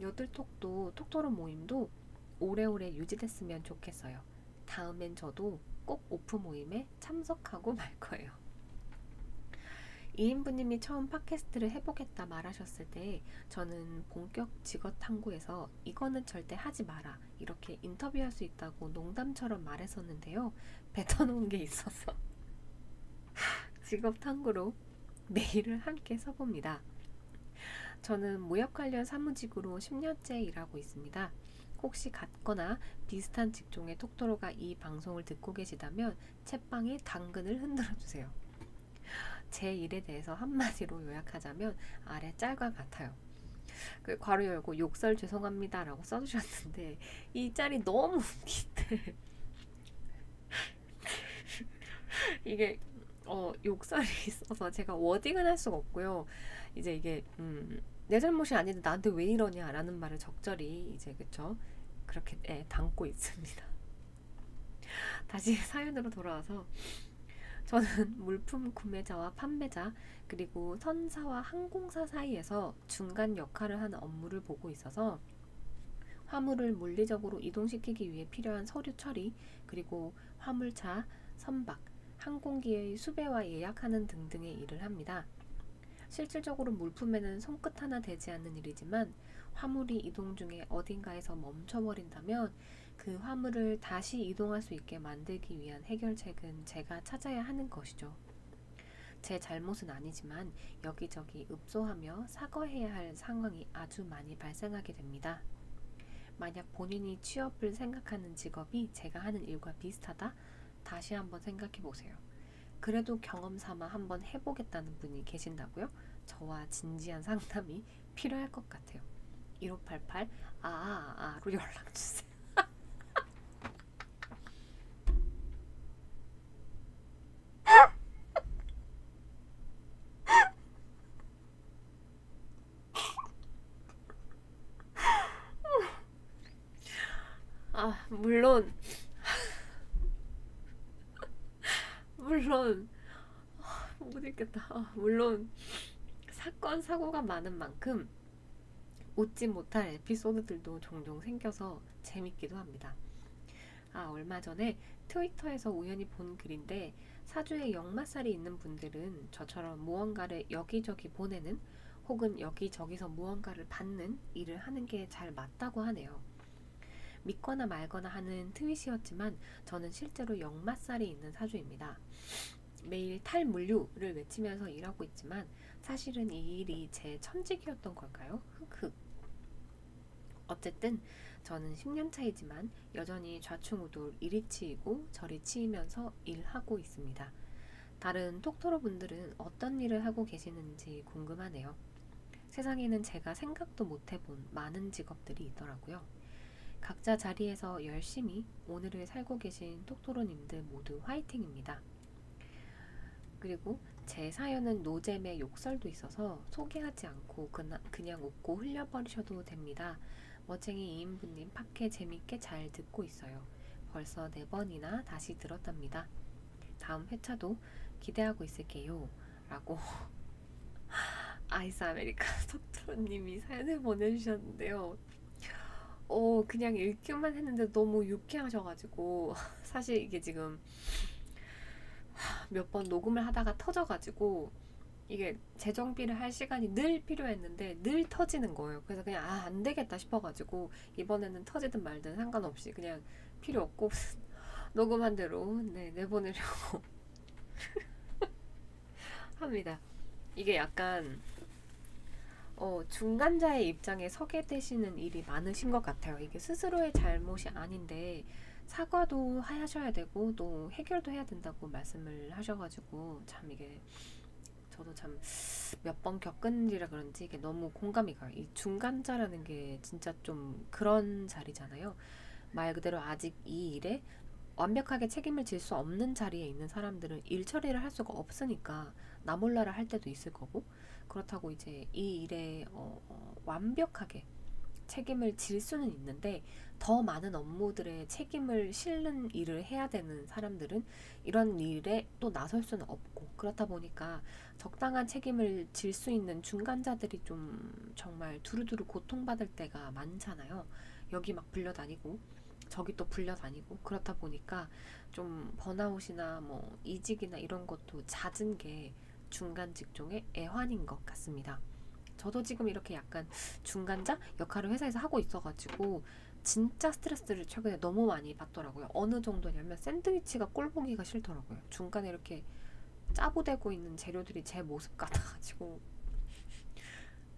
A: 여들톡도 톡토로 모임도 오래오래 유지됐으면 좋겠어요. 다음엔 저도 꼭 오프 모임에 참석하고 말 거예요. 2인부님이 처음 팟캐스트를 해보겠다 말하셨을 때 저는 본격 직업 탐구에서 이거는 절대 하지 마라 이렇게 인터뷰할 수 있다고 농담처럼 말했었는데요. 뱉어놓은 게 있어서 직업 탐구로 메일을 함께 써봅니다. 저는 무역 관련 사무직으로 10년째 일하고 있습니다. 혹시 같거나 비슷한 직종의 톡토로가 이 방송을 듣고 계시다면 채빵에 당근을 흔들어 주세요. 제 일에 대해서 한마디로 요약하자면 아래 짤과 같아요. 그 괄호 열고 욕설 죄송합니다라고 써주셨는데 이 짤이 너무 웃긴데 이게 어, 욕설이 있어서 제가 워딩은 할 수가 없고요. 이제 이게 음, 내 잘못이 아닌데 나한테 왜 이러냐라는 말을 적절히 이제 그쵸 그렇게 예, 담고 있습니다. 다시 사연으로 돌아와서 저는 물품 구매자와 판매자 그리고 선사와 항공사 사이에서 중간 역할을 하는 업무를 보고 있어서 화물을 물리적으로 이동시키기 위해 필요한 서류 처리 그리고 화물차, 선박, 항공기의 수배와 예약하는 등등의 일을 합니다. 실질적으로 물품에는 손끝 하나 되지 않는 일이지만 화물이 이동 중에 어딘가에서 멈춰버린다면 그 화물을 다시 이동할 수 있게 만들기 위한 해결책은 제가 찾아야 하는 것이죠. 제 잘못은 아니지만 여기저기 읍소하며 사과해야 할 상황이 아주 많이 발생하게 됩니다. 만약 본인이 취업을 생각하는 직업이 제가 하는 일과 비슷하다? 다시 한번 생각해 보세요. 그래도 경험 삼아 한번 해보겠다는 분이 계신다고요? 저와 진지한 상담이 필요할 것 같아요. 1588 아아로 연락 주세요. 아 물론 물론 못 읽겠다. 아, 물론 사건 사고가 많은 만큼 웃지 못할 에피소드들도 종종 생겨서 재밌기도 합니다. 아 얼마 전에 트위터에서 우연히 본 글인데 사주에 역마살이 있는 분들은 저처럼 무언가를 여기저기 보내는 혹은 여기저기서 무언가를 받는 일을 하는 게 잘 맞다고 하네요. 믿거나 말거나 하는 트윗이었지만 저는 실제로 역마살이 있는 사주입니다. 매일 탈물류를 외치면서 일하고 있지만 사실은 이 일이 제 천직이었던 걸까요? 흑흑. 어쨌든 저는 10년 차이지만 여전히 좌충우돌 이리 치이고 저리 치이면서 일하고 있습니다. 다른 톡토로 분들은 어떤 일을 하고 계시는지 궁금하네요. 세상에는 제가 생각도 못 해본 많은 직업들이 있더라고요. 각자 자리에서 열심히 오늘을 살고 계신 톡토로님들 모두 화이팅입니다. 그리고 제 사연은 노잼의 욕설도 있어서 소개하지 않고 그냥 웃고 흘려버리셔도 됩니다. 멋쟁이 이인부님 팟캐 재밌게 잘 듣고 있어요. 벌써 네 번이나 다시 들었답니다. 다음 회차도 기대하고 있을게요. 라고 아이스 아메리카노 톡토로님이 사연을 보내주셨는데요. 어, 그냥 읽기만 했는데 너무 유쾌하셔가지고 사실 이게 지금 몇 번 녹음을 하다가 터져가지고 이게 재정비를 할 시간이 늘 필요했는데 늘 터지는 거예요. 그래서 그냥 아, 안 되겠다 싶어가지고 이번에는 터지든 말든 상관없이 그냥 필요 없고 녹음한 대로 네, 내보내려고 합니다. 이게 약간 어, 중간자의 입장에 서게 되시는 일이 많으신 것 같아요. 이게 스스로의 잘못이 아닌데 사과도 하셔야 되고 또 해결도 해야 된다고 말씀을 하셔가지고 참 이게 저도 참 몇 번 겪은 일이라 그런지 이게 너무 공감이 가요. 이 중간자라는 게 진짜 좀 그런 자리잖아요. 말 그대로 아직 이 일에 완벽하게 책임을 질 수 없는 자리에 있는 사람들은 일 처리를 할 수가 없으니까 나 몰라라 할 때도 있을 거고 그렇다고 이제 이 일에 어, 어, 완벽하게 책임을 질 수는 있는데 더 많은 업무들의 책임을 실는 일을 해야 되는 사람들은 이런 일에 또 나설 수는 없고 그렇다 보니까 적당한 책임을 질 수 있는 중간자들이 좀 정말 두루두루 고통받을 때가 많잖아요. 여기 막 불려다니고 저기 또 불려다니고 그렇다 보니까 좀 번아웃이나 뭐 이직이나 이런 것도 잦은 게 중간 직종의 애환인 것 같습니다. 저도 지금 이렇게 약간 중간자 역할을 회사에서 하고 있어가지고 진짜 스트레스를 최근에 너무 많이 받더라고요. 어느 정도냐면 샌드위치가 꼴 보기가 싫더라고요. 중간에 이렇게 짜부되고 있는 재료들이 제 모습 같아가지고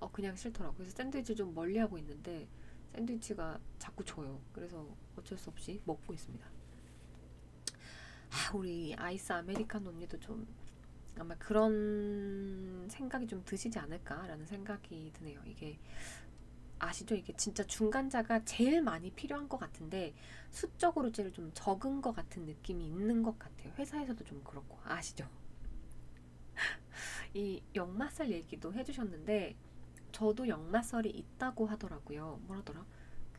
A: 어 그냥 싫더라고요. 그래서 샌드위치 좀 멀리하고 있는데 샌드위치가 자꾸 줘요. 그래서 어쩔 수 없이 먹고 있습니다. 아, 우리 아이스 아메리카노 언니도 좀 아마 그런 생각이 좀 드시지 않을까라는 생각이 드네요. 이게 아시죠? 이게 진짜 중간자가 제일 많이 필요한 것 같은데 수적으로 제일 좀 적은 것 같은 느낌이 있는 것 같아요. 회사에서도 좀 그렇고 아시죠? 이 역마살 얘기도 해주셨는데 저도 역마설이 있다고 하더라고요. 뭐라더라?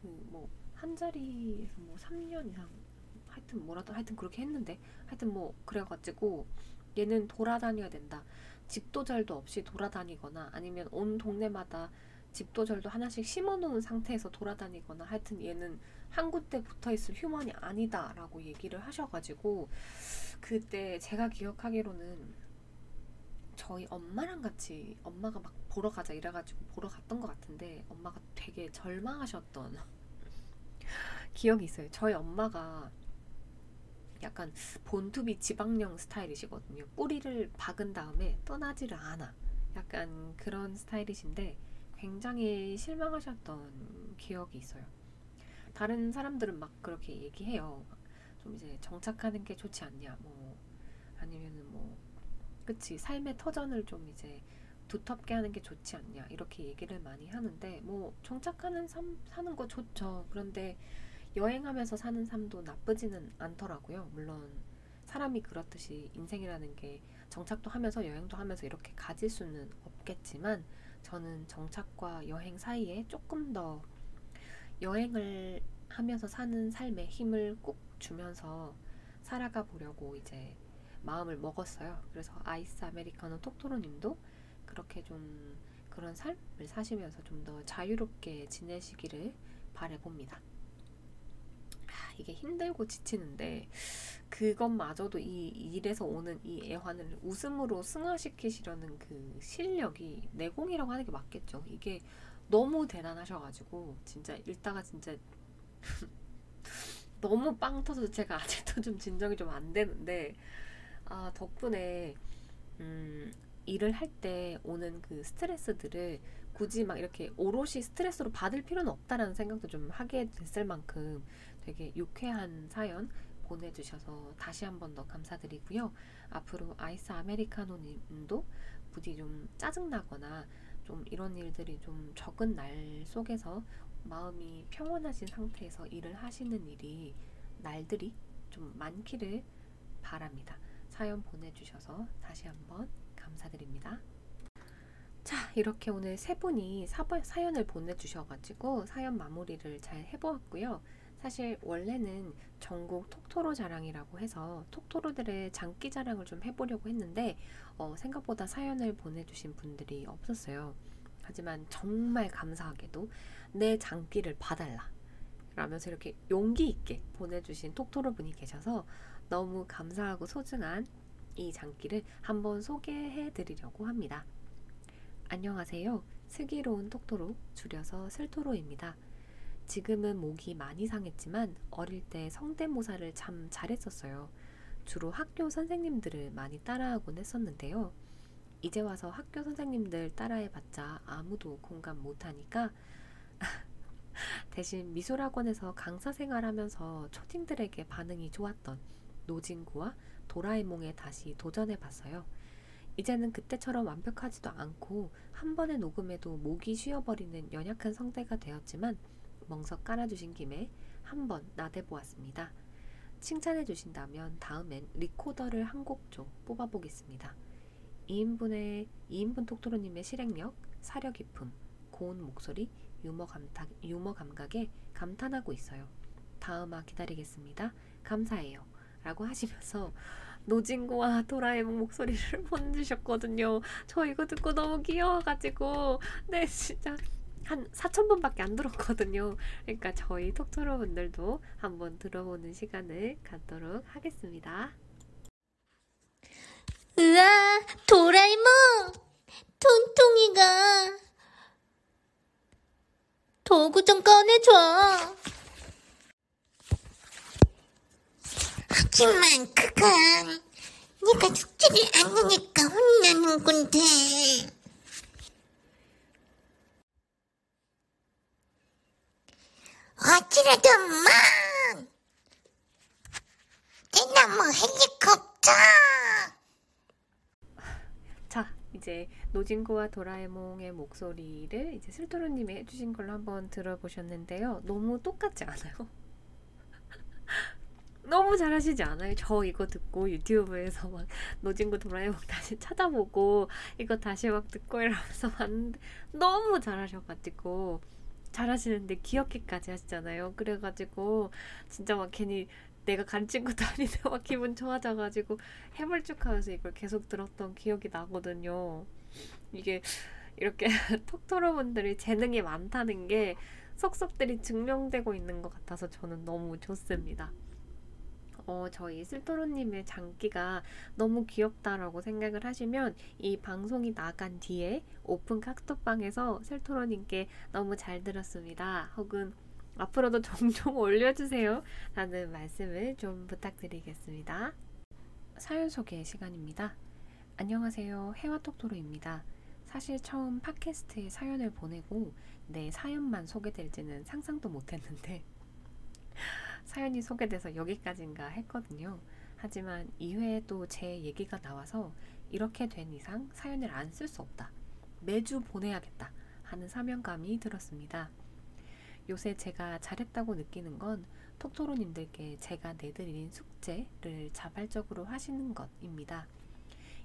A: 그 뭐 한 자리에서 뭐 3년 이상 하여튼 뭐라도 하여튼 그렇게 했는데 하여튼 뭐 그래가지고 얘는 돌아다녀야 된다. 집도절도 없이 돌아다니거나 아니면 온 동네마다 집도절도 하나씩 심어놓은 상태에서 돌아다니거나 하여튼 얘는 한 군데 붙어있을 휴먼이 아니다라고 얘기를 하셔가지고 그때 제가 기억하기로는 저희 엄마랑 같이 엄마가 막 보러 가자 이래가지고 보러 갔던 것 같은데 엄마가 되게 절망하셨던 기억이 있어요. 저희 엄마가 약간 본투비 지방령 스타일이시거든요. 뿌리를 박은 다음에 떠나지를 않아. 약간 그런 스타일이신데 굉장히 실망하셨던 기억이 있어요. 다른 사람들은 막 그렇게 얘기해요. 좀 이제 정착하는 게 좋지 않냐, 뭐 아니면은 뭐 그치 삶의 터전을 좀 이제 두텁게 하는 게 좋지 않냐 이렇게 얘기를 많이 하는데 뭐 정착하는 삶 사는 거 좋죠. 그런데 여행하면서 사는 삶도 나쁘지는 않더라고요. 물론 사람이 그렇듯이 인생이라는 게 정착도 하면서 여행도 하면서 이렇게 가질 수는 없겠지만 저는 정착과 여행 사이에 조금 더 여행을 하면서 사는 삶에 힘을 꾹 주면서 살아가 보려고 이제 마음을 먹었어요. 그래서 아이스 아메리카노 톡토로님도 그렇게 좀 그런 삶을 사시면서 좀 더 자유롭게 지내시기를 바래봅니다. 아, 이게 힘들고 지치는데 그것마저도 이 일에서 오는 이 애환을 웃음으로 승화시키시려는 그 실력이 내공이라고 하는 게 맞겠죠. 이게 너무 대단하셔가지고 진짜 읽다가 진짜 너무 빵 터서 제가 아직도 좀 진정이 좀 안 되는데 아, 덕분에 음, 일을 할 때 오는 그 스트레스들을 굳이 막 이렇게 오롯이 스트레스로 받을 필요는 없다라는 생각도 좀 하게 됐을 만큼 되게 유쾌한 사연 보내주셔서 다시 한 번 더 감사드리고요. 앞으로 아이스 아메리카노님도 부디 좀 짜증나거나 좀 이런 일들이 좀 적은 날 속에서 마음이 평온하신 상태에서 일을 하시는 일이 날들이 좀 많기를 바랍니다. 사연 보내주셔서 다시 한번 감사드립니다. 자, 이렇게 오늘 세 분이 사연을 보내주셔가지고 사연 마무리를 잘 해보았고요. 사실 원래는 전국 톡토로 자랑이라고 해서 톡토로들의 장기 자랑을 좀 해보려고 했는데 어, 생각보다 사연을 보내주신 분들이 없었어요. 하지만 정말 감사하게도 내 장기를 봐달라 라면서 이렇게 용기 있게 보내주신 톡토로 분이 계셔서 너무 감사하고 소중한 이 장기를 한번 소개해 드리려고 합니다. 안녕하세요. 슬기로운 톡토로, 줄여서 슬토로입니다. 지금은 목이 많이 상했지만 어릴 때 성대모사를 참 잘했었어요. 주로 학교 선생님들을 많이 따라하곤 했었는데요. 이제 와서 학교 선생님들 따라해봤자 아무도 공감 못하니까 대신 미술학원에서 강사 생활하면서 초딩들에게 반응이 좋았던 노진구와 도라에몽에 다시 도전해봤어요. 이제는 그때처럼 완벽하지도 않고 한 번의 녹음에도 목이 쉬어버리는 연약한 성대가 되었지만 멍석 깔아주신 김에 한번 나대보았습니다. 칭찬해 주신다면 다음엔 리코더를 한 곡 좀 뽑아보겠습니다. 2인분의 2인분 톡토로님의 실행력, 사려 깊음, 고운 목소리, 유머 감탁, 유머 감각에 감탄하고 있어요. 다음화 기다리겠습니다. 감사해요. 라고 하시면서 노진구와 도라에몽 목소리를 보내주셨거든요. 저 이거 듣고 너무 귀여워가지고 네 진짜 한 4,000번밖에 안 들었거든요. 그러니까 저희 톡토로 분들도 한번 들어보는 시간을 갖도록 하겠습니다.
B: 으아, 도라에몽! 통통이가 도구 좀 꺼내줘. 하지만 그건 숙제를 안 하니까 혼나는 건데. 막! 대나무 헬리콥터!
A: 자, 이제 노진구와 도라에몽의 목소리를 이제 슬토로님이 해주신 걸로 한번 들어보셨는데요. 너무 똑같지 않아요? 너무 잘하시지 않아요? 저 이거 듣고 유튜브에서 막 노진구 도라에몽 다시 찾아보고 이거 다시 막 듣고 이러면서 봤는데 너무 잘하셔가지고 잘하시는데 귀엽게까지 하시잖아요. 그래가지고 진짜 막 괜히 내가 것도 아닌데 막 기분 좋아져가지고 해물쭉하면서 이걸 계속 들었던 기억이 나거든요. 이게 이렇게 톡토로 분들이 재능이 많다는 게 속속들이 증명되고 있는 것 같아서 저는 너무 좋습니다. 어, 저희 슬토로님의 장기가 너무 귀엽다라고 생각을 하시면 이 방송이 나간 뒤에 오픈 카톡방에서 슬토로님께 너무 잘 들었습니다. 혹은 앞으로도 종종 올려주세요. 라는 말씀을 좀 부탁드리겠습니다. 사연 소개 시간입니다. 안녕하세요. 해와톡토로입니다. 사실 처음 팟캐스트에 사연을 보내고 내 사연만 소개될지는 상상도 못했는데 사연이 소개돼서 여기까지인가 했거든요. 하지만 2회에 또 제 얘기가 나와서 이렇게 된 이상 사연을 안 쓸 수 없다. 매주 보내야겠다. 하는 사명감이 들었습니다. 요새 제가 잘했다고 느끼는 건 톡토로님들께 제가 내드린 숙제를 자발적으로 하시는 것입니다.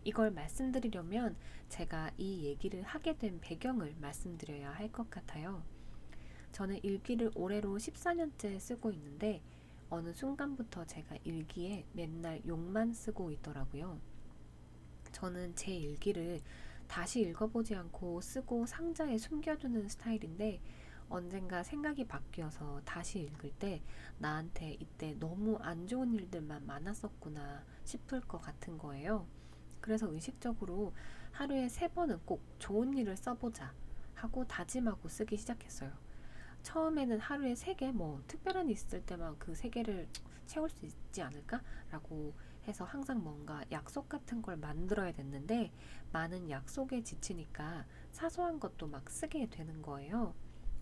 A: 이걸 말씀드리려면 제가 이 얘기를 하게 된 배경을 말씀드려야 할 것 같아요. 저는 일기를 올해로 14년째 쓰고 있는데 어느 순간부터 제가 일기에 맨날 욕만 쓰고 있더라고요. 저는 제 일기를 다시 읽어보지 않고 쓰고 상자에 숨겨두는 스타일인데 언젠가 생각이 바뀌어서 다시 읽을 때 나한테 이때 너무 안 좋은 일들만 많았었구나 싶을 것 같은 거예요. 그래서 의식적으로 하루에 세 번은 꼭 좋은 일을 써보자 하고 다짐하고 쓰기 시작했어요. 처음에는 하루에 세 개, 뭐 특별한 일 있을 때만 그 세 개를 채울 수 있지 않을까라고 해서 항상 뭔가 약속 같은 걸 만들어야 됐는데 많은 약속에 지치니까 사소한 것도 막 쓰게 되는 거예요.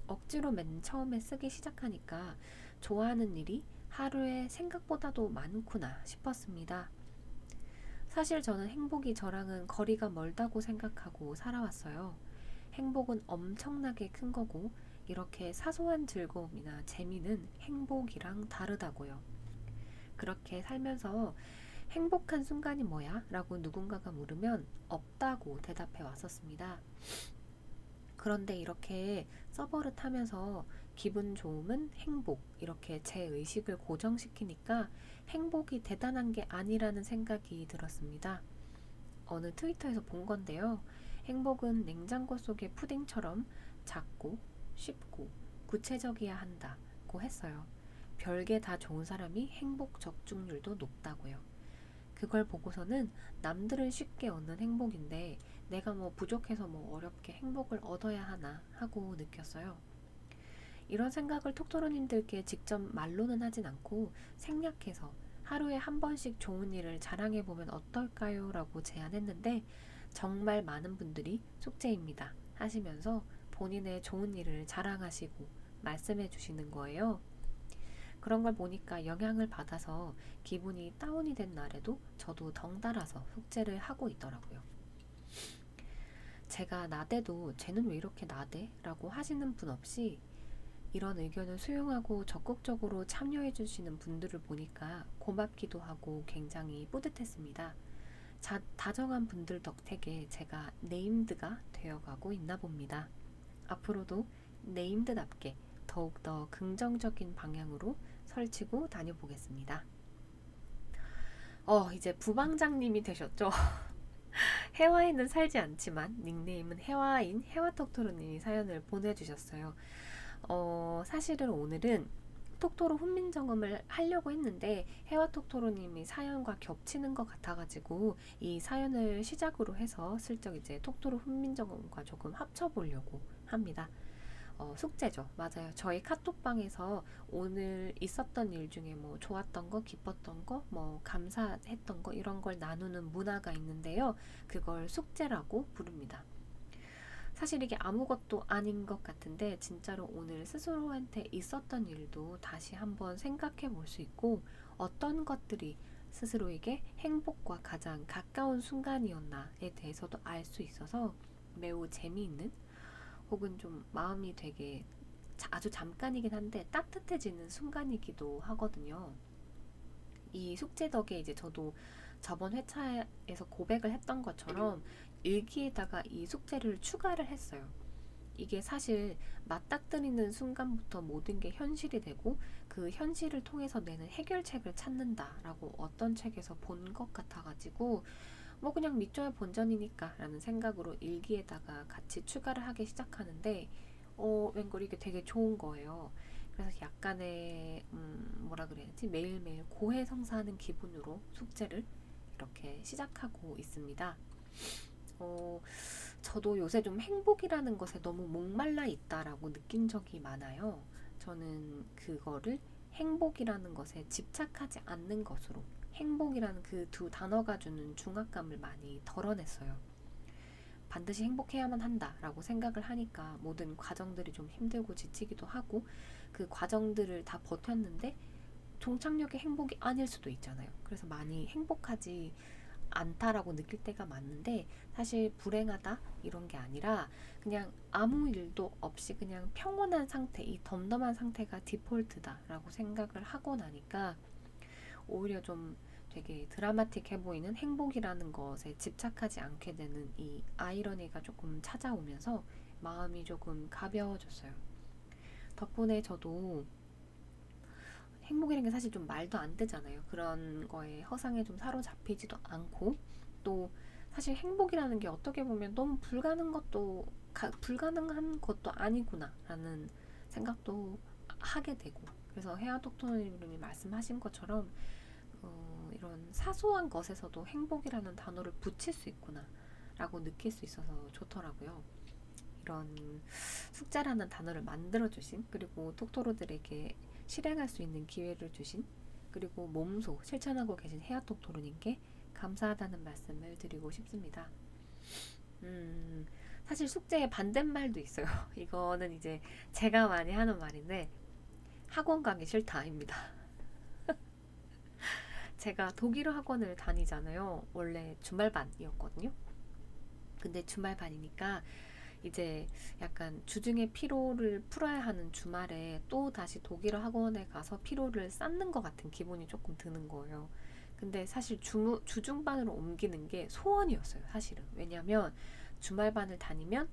A: 억지로 맨 처음에 쓰기 시작하니까 좋아하는 일이 하루에 생각보다도 많구나 싶었습니다. 사실 저는 행복이 저랑은 거리가 멀다고 생각하고 살아왔어요. 행복은 엄청나게 큰 거고 이렇게 사소한 즐거움이나 재미는 행복이랑 다르다고요. 그렇게 살면서 행복한 순간이 뭐야? 라고 누군가가 물으면 없다고 대답해 왔었습니다. 그런데 이렇게 써버릇 하면서 기분 좋음은 행복 이렇게 제 의식을 고정시키니까 행복이 대단한 게 아니라는 생각이 들었습니다. 어느 트위터에서 본 건데요. 행복은 냉장고 속의 푸딩처럼 작고 쉽고 구체적이어야 한다고 했어요. 별게 다 좋은 사람이 행복 적중률도 높다고요. 그걸 보고서는 남들은 쉽게 얻는 행복인데 내가 뭐 부족해서 뭐 어렵게 행복을 얻어야 하나 하고 느꼈어요. 이런 생각을 톡토로님들께 직접 말로는 하진 않고 생략해서 하루에 한 번씩 좋은 일을 자랑해 보면 어떨까요? 라고 제안했는데 정말 많은 분들이 숙제입니다. 하시면서 본인의 좋은 일을 자랑하시고 말씀해 주시는 거예요. 그런 걸 보니까 영향을 받아서 기분이 다운이 된 날에도 저도 덩달아서 숙제를 하고 있더라고요. 제가 나대도 쟤는 왜 이렇게 나대? 라고 하시는 분 없이 이런 의견을 수용하고 적극적으로 참여해 주시는 분들을 보니까 고맙기도 하고 굉장히 뿌듯했습니다. 자, 다정한 분들 덕택에 제가 네임드가 되어가고 있나 봅니다. 앞으로도 네임드답게 더욱더 긍정적인 방향으로 설치고 다녀보겠습니다. 어, 이제 부방장님이 되셨죠? 해와에는 살지 않지만 닉네임은 해와인 해와톡토로님이 사연을 보내주셨어요. 어, 사실은 오늘은 톡토로 훈민정음을 하려고 했는데 해와톡토로님이 사연과 겹치는 것 같아가지고 이 사연을 시작으로 해서 슬쩍 이제 톡토로 훈민정음과 조금 합쳐보려고 합니다. 어, 숙제죠. 맞아요. 저희 카톡방에서 오늘 있었던 일 중에 뭐 좋았던 거, 기뻤던 거, 뭐 감사했던 거 이런 걸 나누는 문화가 있는데요. 그걸 숙제라고 부릅니다. 사실 이게 아무것도 아닌 것 같은데 진짜로 오늘 스스로한테 있었던 일도 다시 한번 생각해 볼 수 있고 어떤 것들이 스스로에게 행복과 가장 가까운 순간이었나에 대해서도 알 수 있어서 매우 재미있는 혹은 좀 마음이 되게 아주 잠깐이긴 한데 따뜻해지는 순간이기도 하거든요. 이 숙제 덕에 이제 저도 저번 회차에서 고백을 했던 것처럼 일기에다가 이 숙제를 추가를 했어요. 이게 사실 맞닥뜨리는 순간부터 모든 게 현실이 되고 그 현실을 통해서 내는 해결책을 찾는다라고 어떤 책에서 본 것 같아가지고 뭐 그냥 밑줘야 본전이니까 라는 생각으로 일기에다가 같이 추가를 하기 시작하는데 어 웬걸 이게 되게 좋은 거예요. 그래서 약간의 음 뭐라 그래야 지 매일매일 고해성사하는 기분으로 숙제를 이렇게 시작하고 있습니다. 어, 저도 요새 좀 행복이라는 것에 너무 목말라 있다라고 느낀 적이 많아요. 저는 그거를 행복이라는 것에 집착하지 않는 것으로 행복이라는 그 두 단어가 주는 중압감을 많이 덜어냈어요. 반드시 행복해야만 한다라고 생각을 하니까 모든 과정들이 좀 힘들고 지치기도 하고 그 과정들을 다 버텼는데 종착역의 행복이 아닐 수도 있잖아요. 그래서 많이 행복하지 않다라고 느낄 때가 많은데 사실 불행하다 이런 게 아니라 그냥 아무 일도 없이 그냥 평온한 상태, 이 덤덤한 상태가 디폴트다라고 생각을 하고 나니까 오히려 좀 되게 드라마틱해 보이는 행복이라는 것에 집착하지 않게 되는 이 아이러니가 조금 찾아오면서 마음이 조금 가벼워졌어요. 덕분에 저도 행복이라는 게 사실 좀 말도 안 되잖아요. 그런 거에 허상에 좀 사로잡히지도 않고 또 사실 행복이라는 게 어떻게 보면 너무 불가능 것도 가, 불가능한 것도 아니구나라는 생각도 하게 되고 그래서 헤아 독토님이 말씀하신 것처럼 어, 이런 사소한 것에서도 행복이라는 단어를 붙일 수 있구나 라고 느낄 수 있어서 좋더라고요. 이런 숙제라는 단어를 만들어 주신 그리고 톡토로들에게 실행할 수 있는 기회를 주신 그리고 몸소 실천하고 계신 헤아톡 토로님께 감사하다는 말씀을 드리고 싶습니다. 음, 사실 숙제에 반대말도 있어요. 이거는 이제 제가 많이 하는 말인데 학원 가기 싫다입니다. 제가 독일어 학원을 다니잖아요. 원래 주말반이었거든요. 근데 주말반이니까 이제 약간 주중에 피로를 풀어야 하는 주말에 또 다시 독일어 학원에 가서 피로를 쌓는 것 같은 기분이 조금 드는 거예요. 근데 사실 주, 주중반으로 옮기는 게 소원이었어요, 사실은. 왜냐면 주말반을 다니면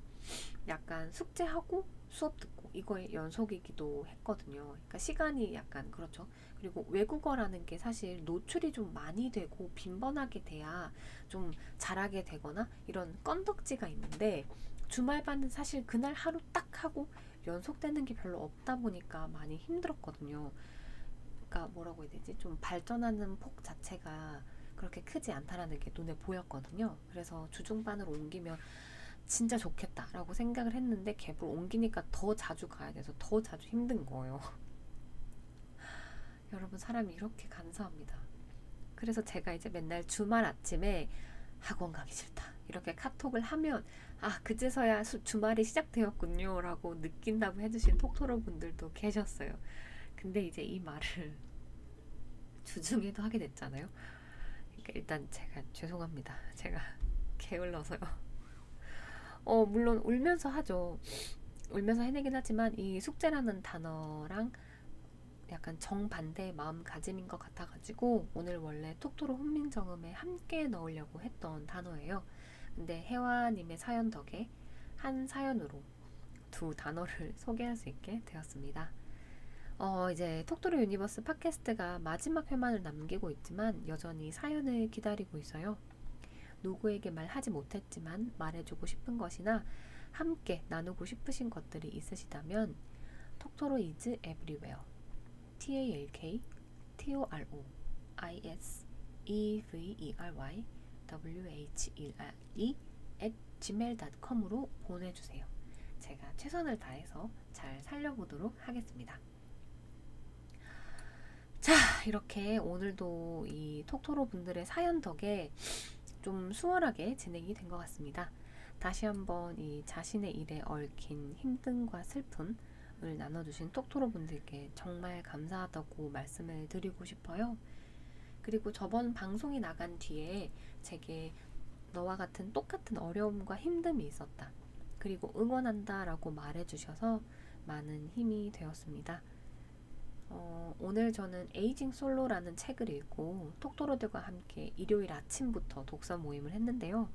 A: 약간 숙제하고 수업 듣고 이거의 연속이기도 했거든요. 그러니까 시간이 약간 그렇죠. 그리고 외국어라는 게 사실 노출이 좀 많이 되고 빈번하게 돼야 좀 잘하게 되거나 이런 건덕지가 있는데 주말반은 사실 그날 하루 딱 하고 연속되는 게 별로 없다 보니까 많이 힘들었거든요. 그러니까 뭐라고 해야 되지? 좀 발전하는 폭 자체가 그렇게 크지 않다라는 게 눈에 보였거든요. 그래서 주중반으로 옮기면 진짜 좋겠다라고 생각을 했는데 갭을 옮기니까 더 자주 가야 돼서 더 자주 힘든 거예요. 여러분 사람이 이렇게 간사합니다. 그래서 제가 이제 맨날 주말 아침에 학원 가기 싫다. 이렇게 카톡을 하면 아 그제서야 수, 주말이 시작되었군요 라고 느낀다고 해주신 톡토로 분들도 계셨어요 근데 이제 이 말을 주중에도 하게 됐잖아요 그러니까 일단 제가 죄송합니다 제가 게을러서요 어 물론 울면서 하죠 울면서 해내긴 하지만 이 숙제라는 단어랑 약간 정반대의 마음가짐인 것 같아가지고 오늘 원래 톡토로 훈민정음에 함께 넣으려고 했던 단어예요. 근데 혜화님의 사연 덕에 한 사연으로 두 단어를 소개할 수 있게 되었습니다. 어, 이제 톡토로 유니버스 팟캐스트가 마지막 회만을 남기고 있지만 여전히 사연을 기다리고 있어요. 누구에게 말하지 못했지만 말해주고 싶은 것이나 함께 나누고 싶으신 것들이 있으시다면 톡토로 talk is e v e r y w h e r e at gmail.com으로 보내주세요. 제가 최선을 다해서 잘 살려보도록 하겠습니다. 자, 이렇게 오늘도 이 톡토로 분들의 사연 덕에 좀 수월하게 진행이 된 것 같습니다. 다시 한번 이 자신의 일에 얽힌 힘듦과 슬픔, 을 나눠주신 톡토로 분들께 정말 감사하다고 말씀을 드리고 싶어요. 그리고 저번 방송이 나간 뒤에 제게 너와 같은 똑같은 어려움과 힘듦이 있었다. 그리고 응원한다 라고 말해주셔서 많은 힘이 되었습니다. 어, 오늘 저는 에이징 솔로라는 책을 읽고 톡토로들과 함께 일요일 아침부터 독서 모임을 했는데요.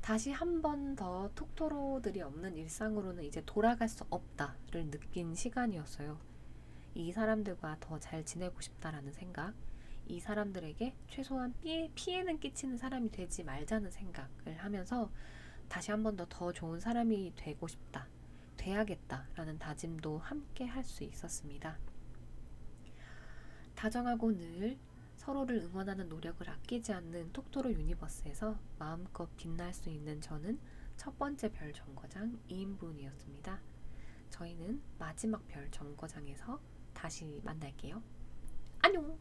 A: 다시 한 번 더 톡토로들이 없는 일상으로는 이제 돌아갈 수 없다를 느낀 시간이었어요. 이 사람들과 더 잘 지내고 싶다라는 생각, 이 사람들에게 최소한 피해, 피해는 끼치는 사람이 되지 말자는 생각을 하면서 다시 한 번 더 더 좋은 사람이 되고 싶다, 돼야겠다라는 다짐도 함께 할 수 있었습니다. 다정하고 늘 서로를 응원하는 노력을 아끼지 않는 톡토로 유니버스에서 마음껏 빛날 수 있는 저는 첫 번째 별 정거장 2인분이었습니다. 저희는 마지막 별 정거장에서 다시 만날게요. 안녕!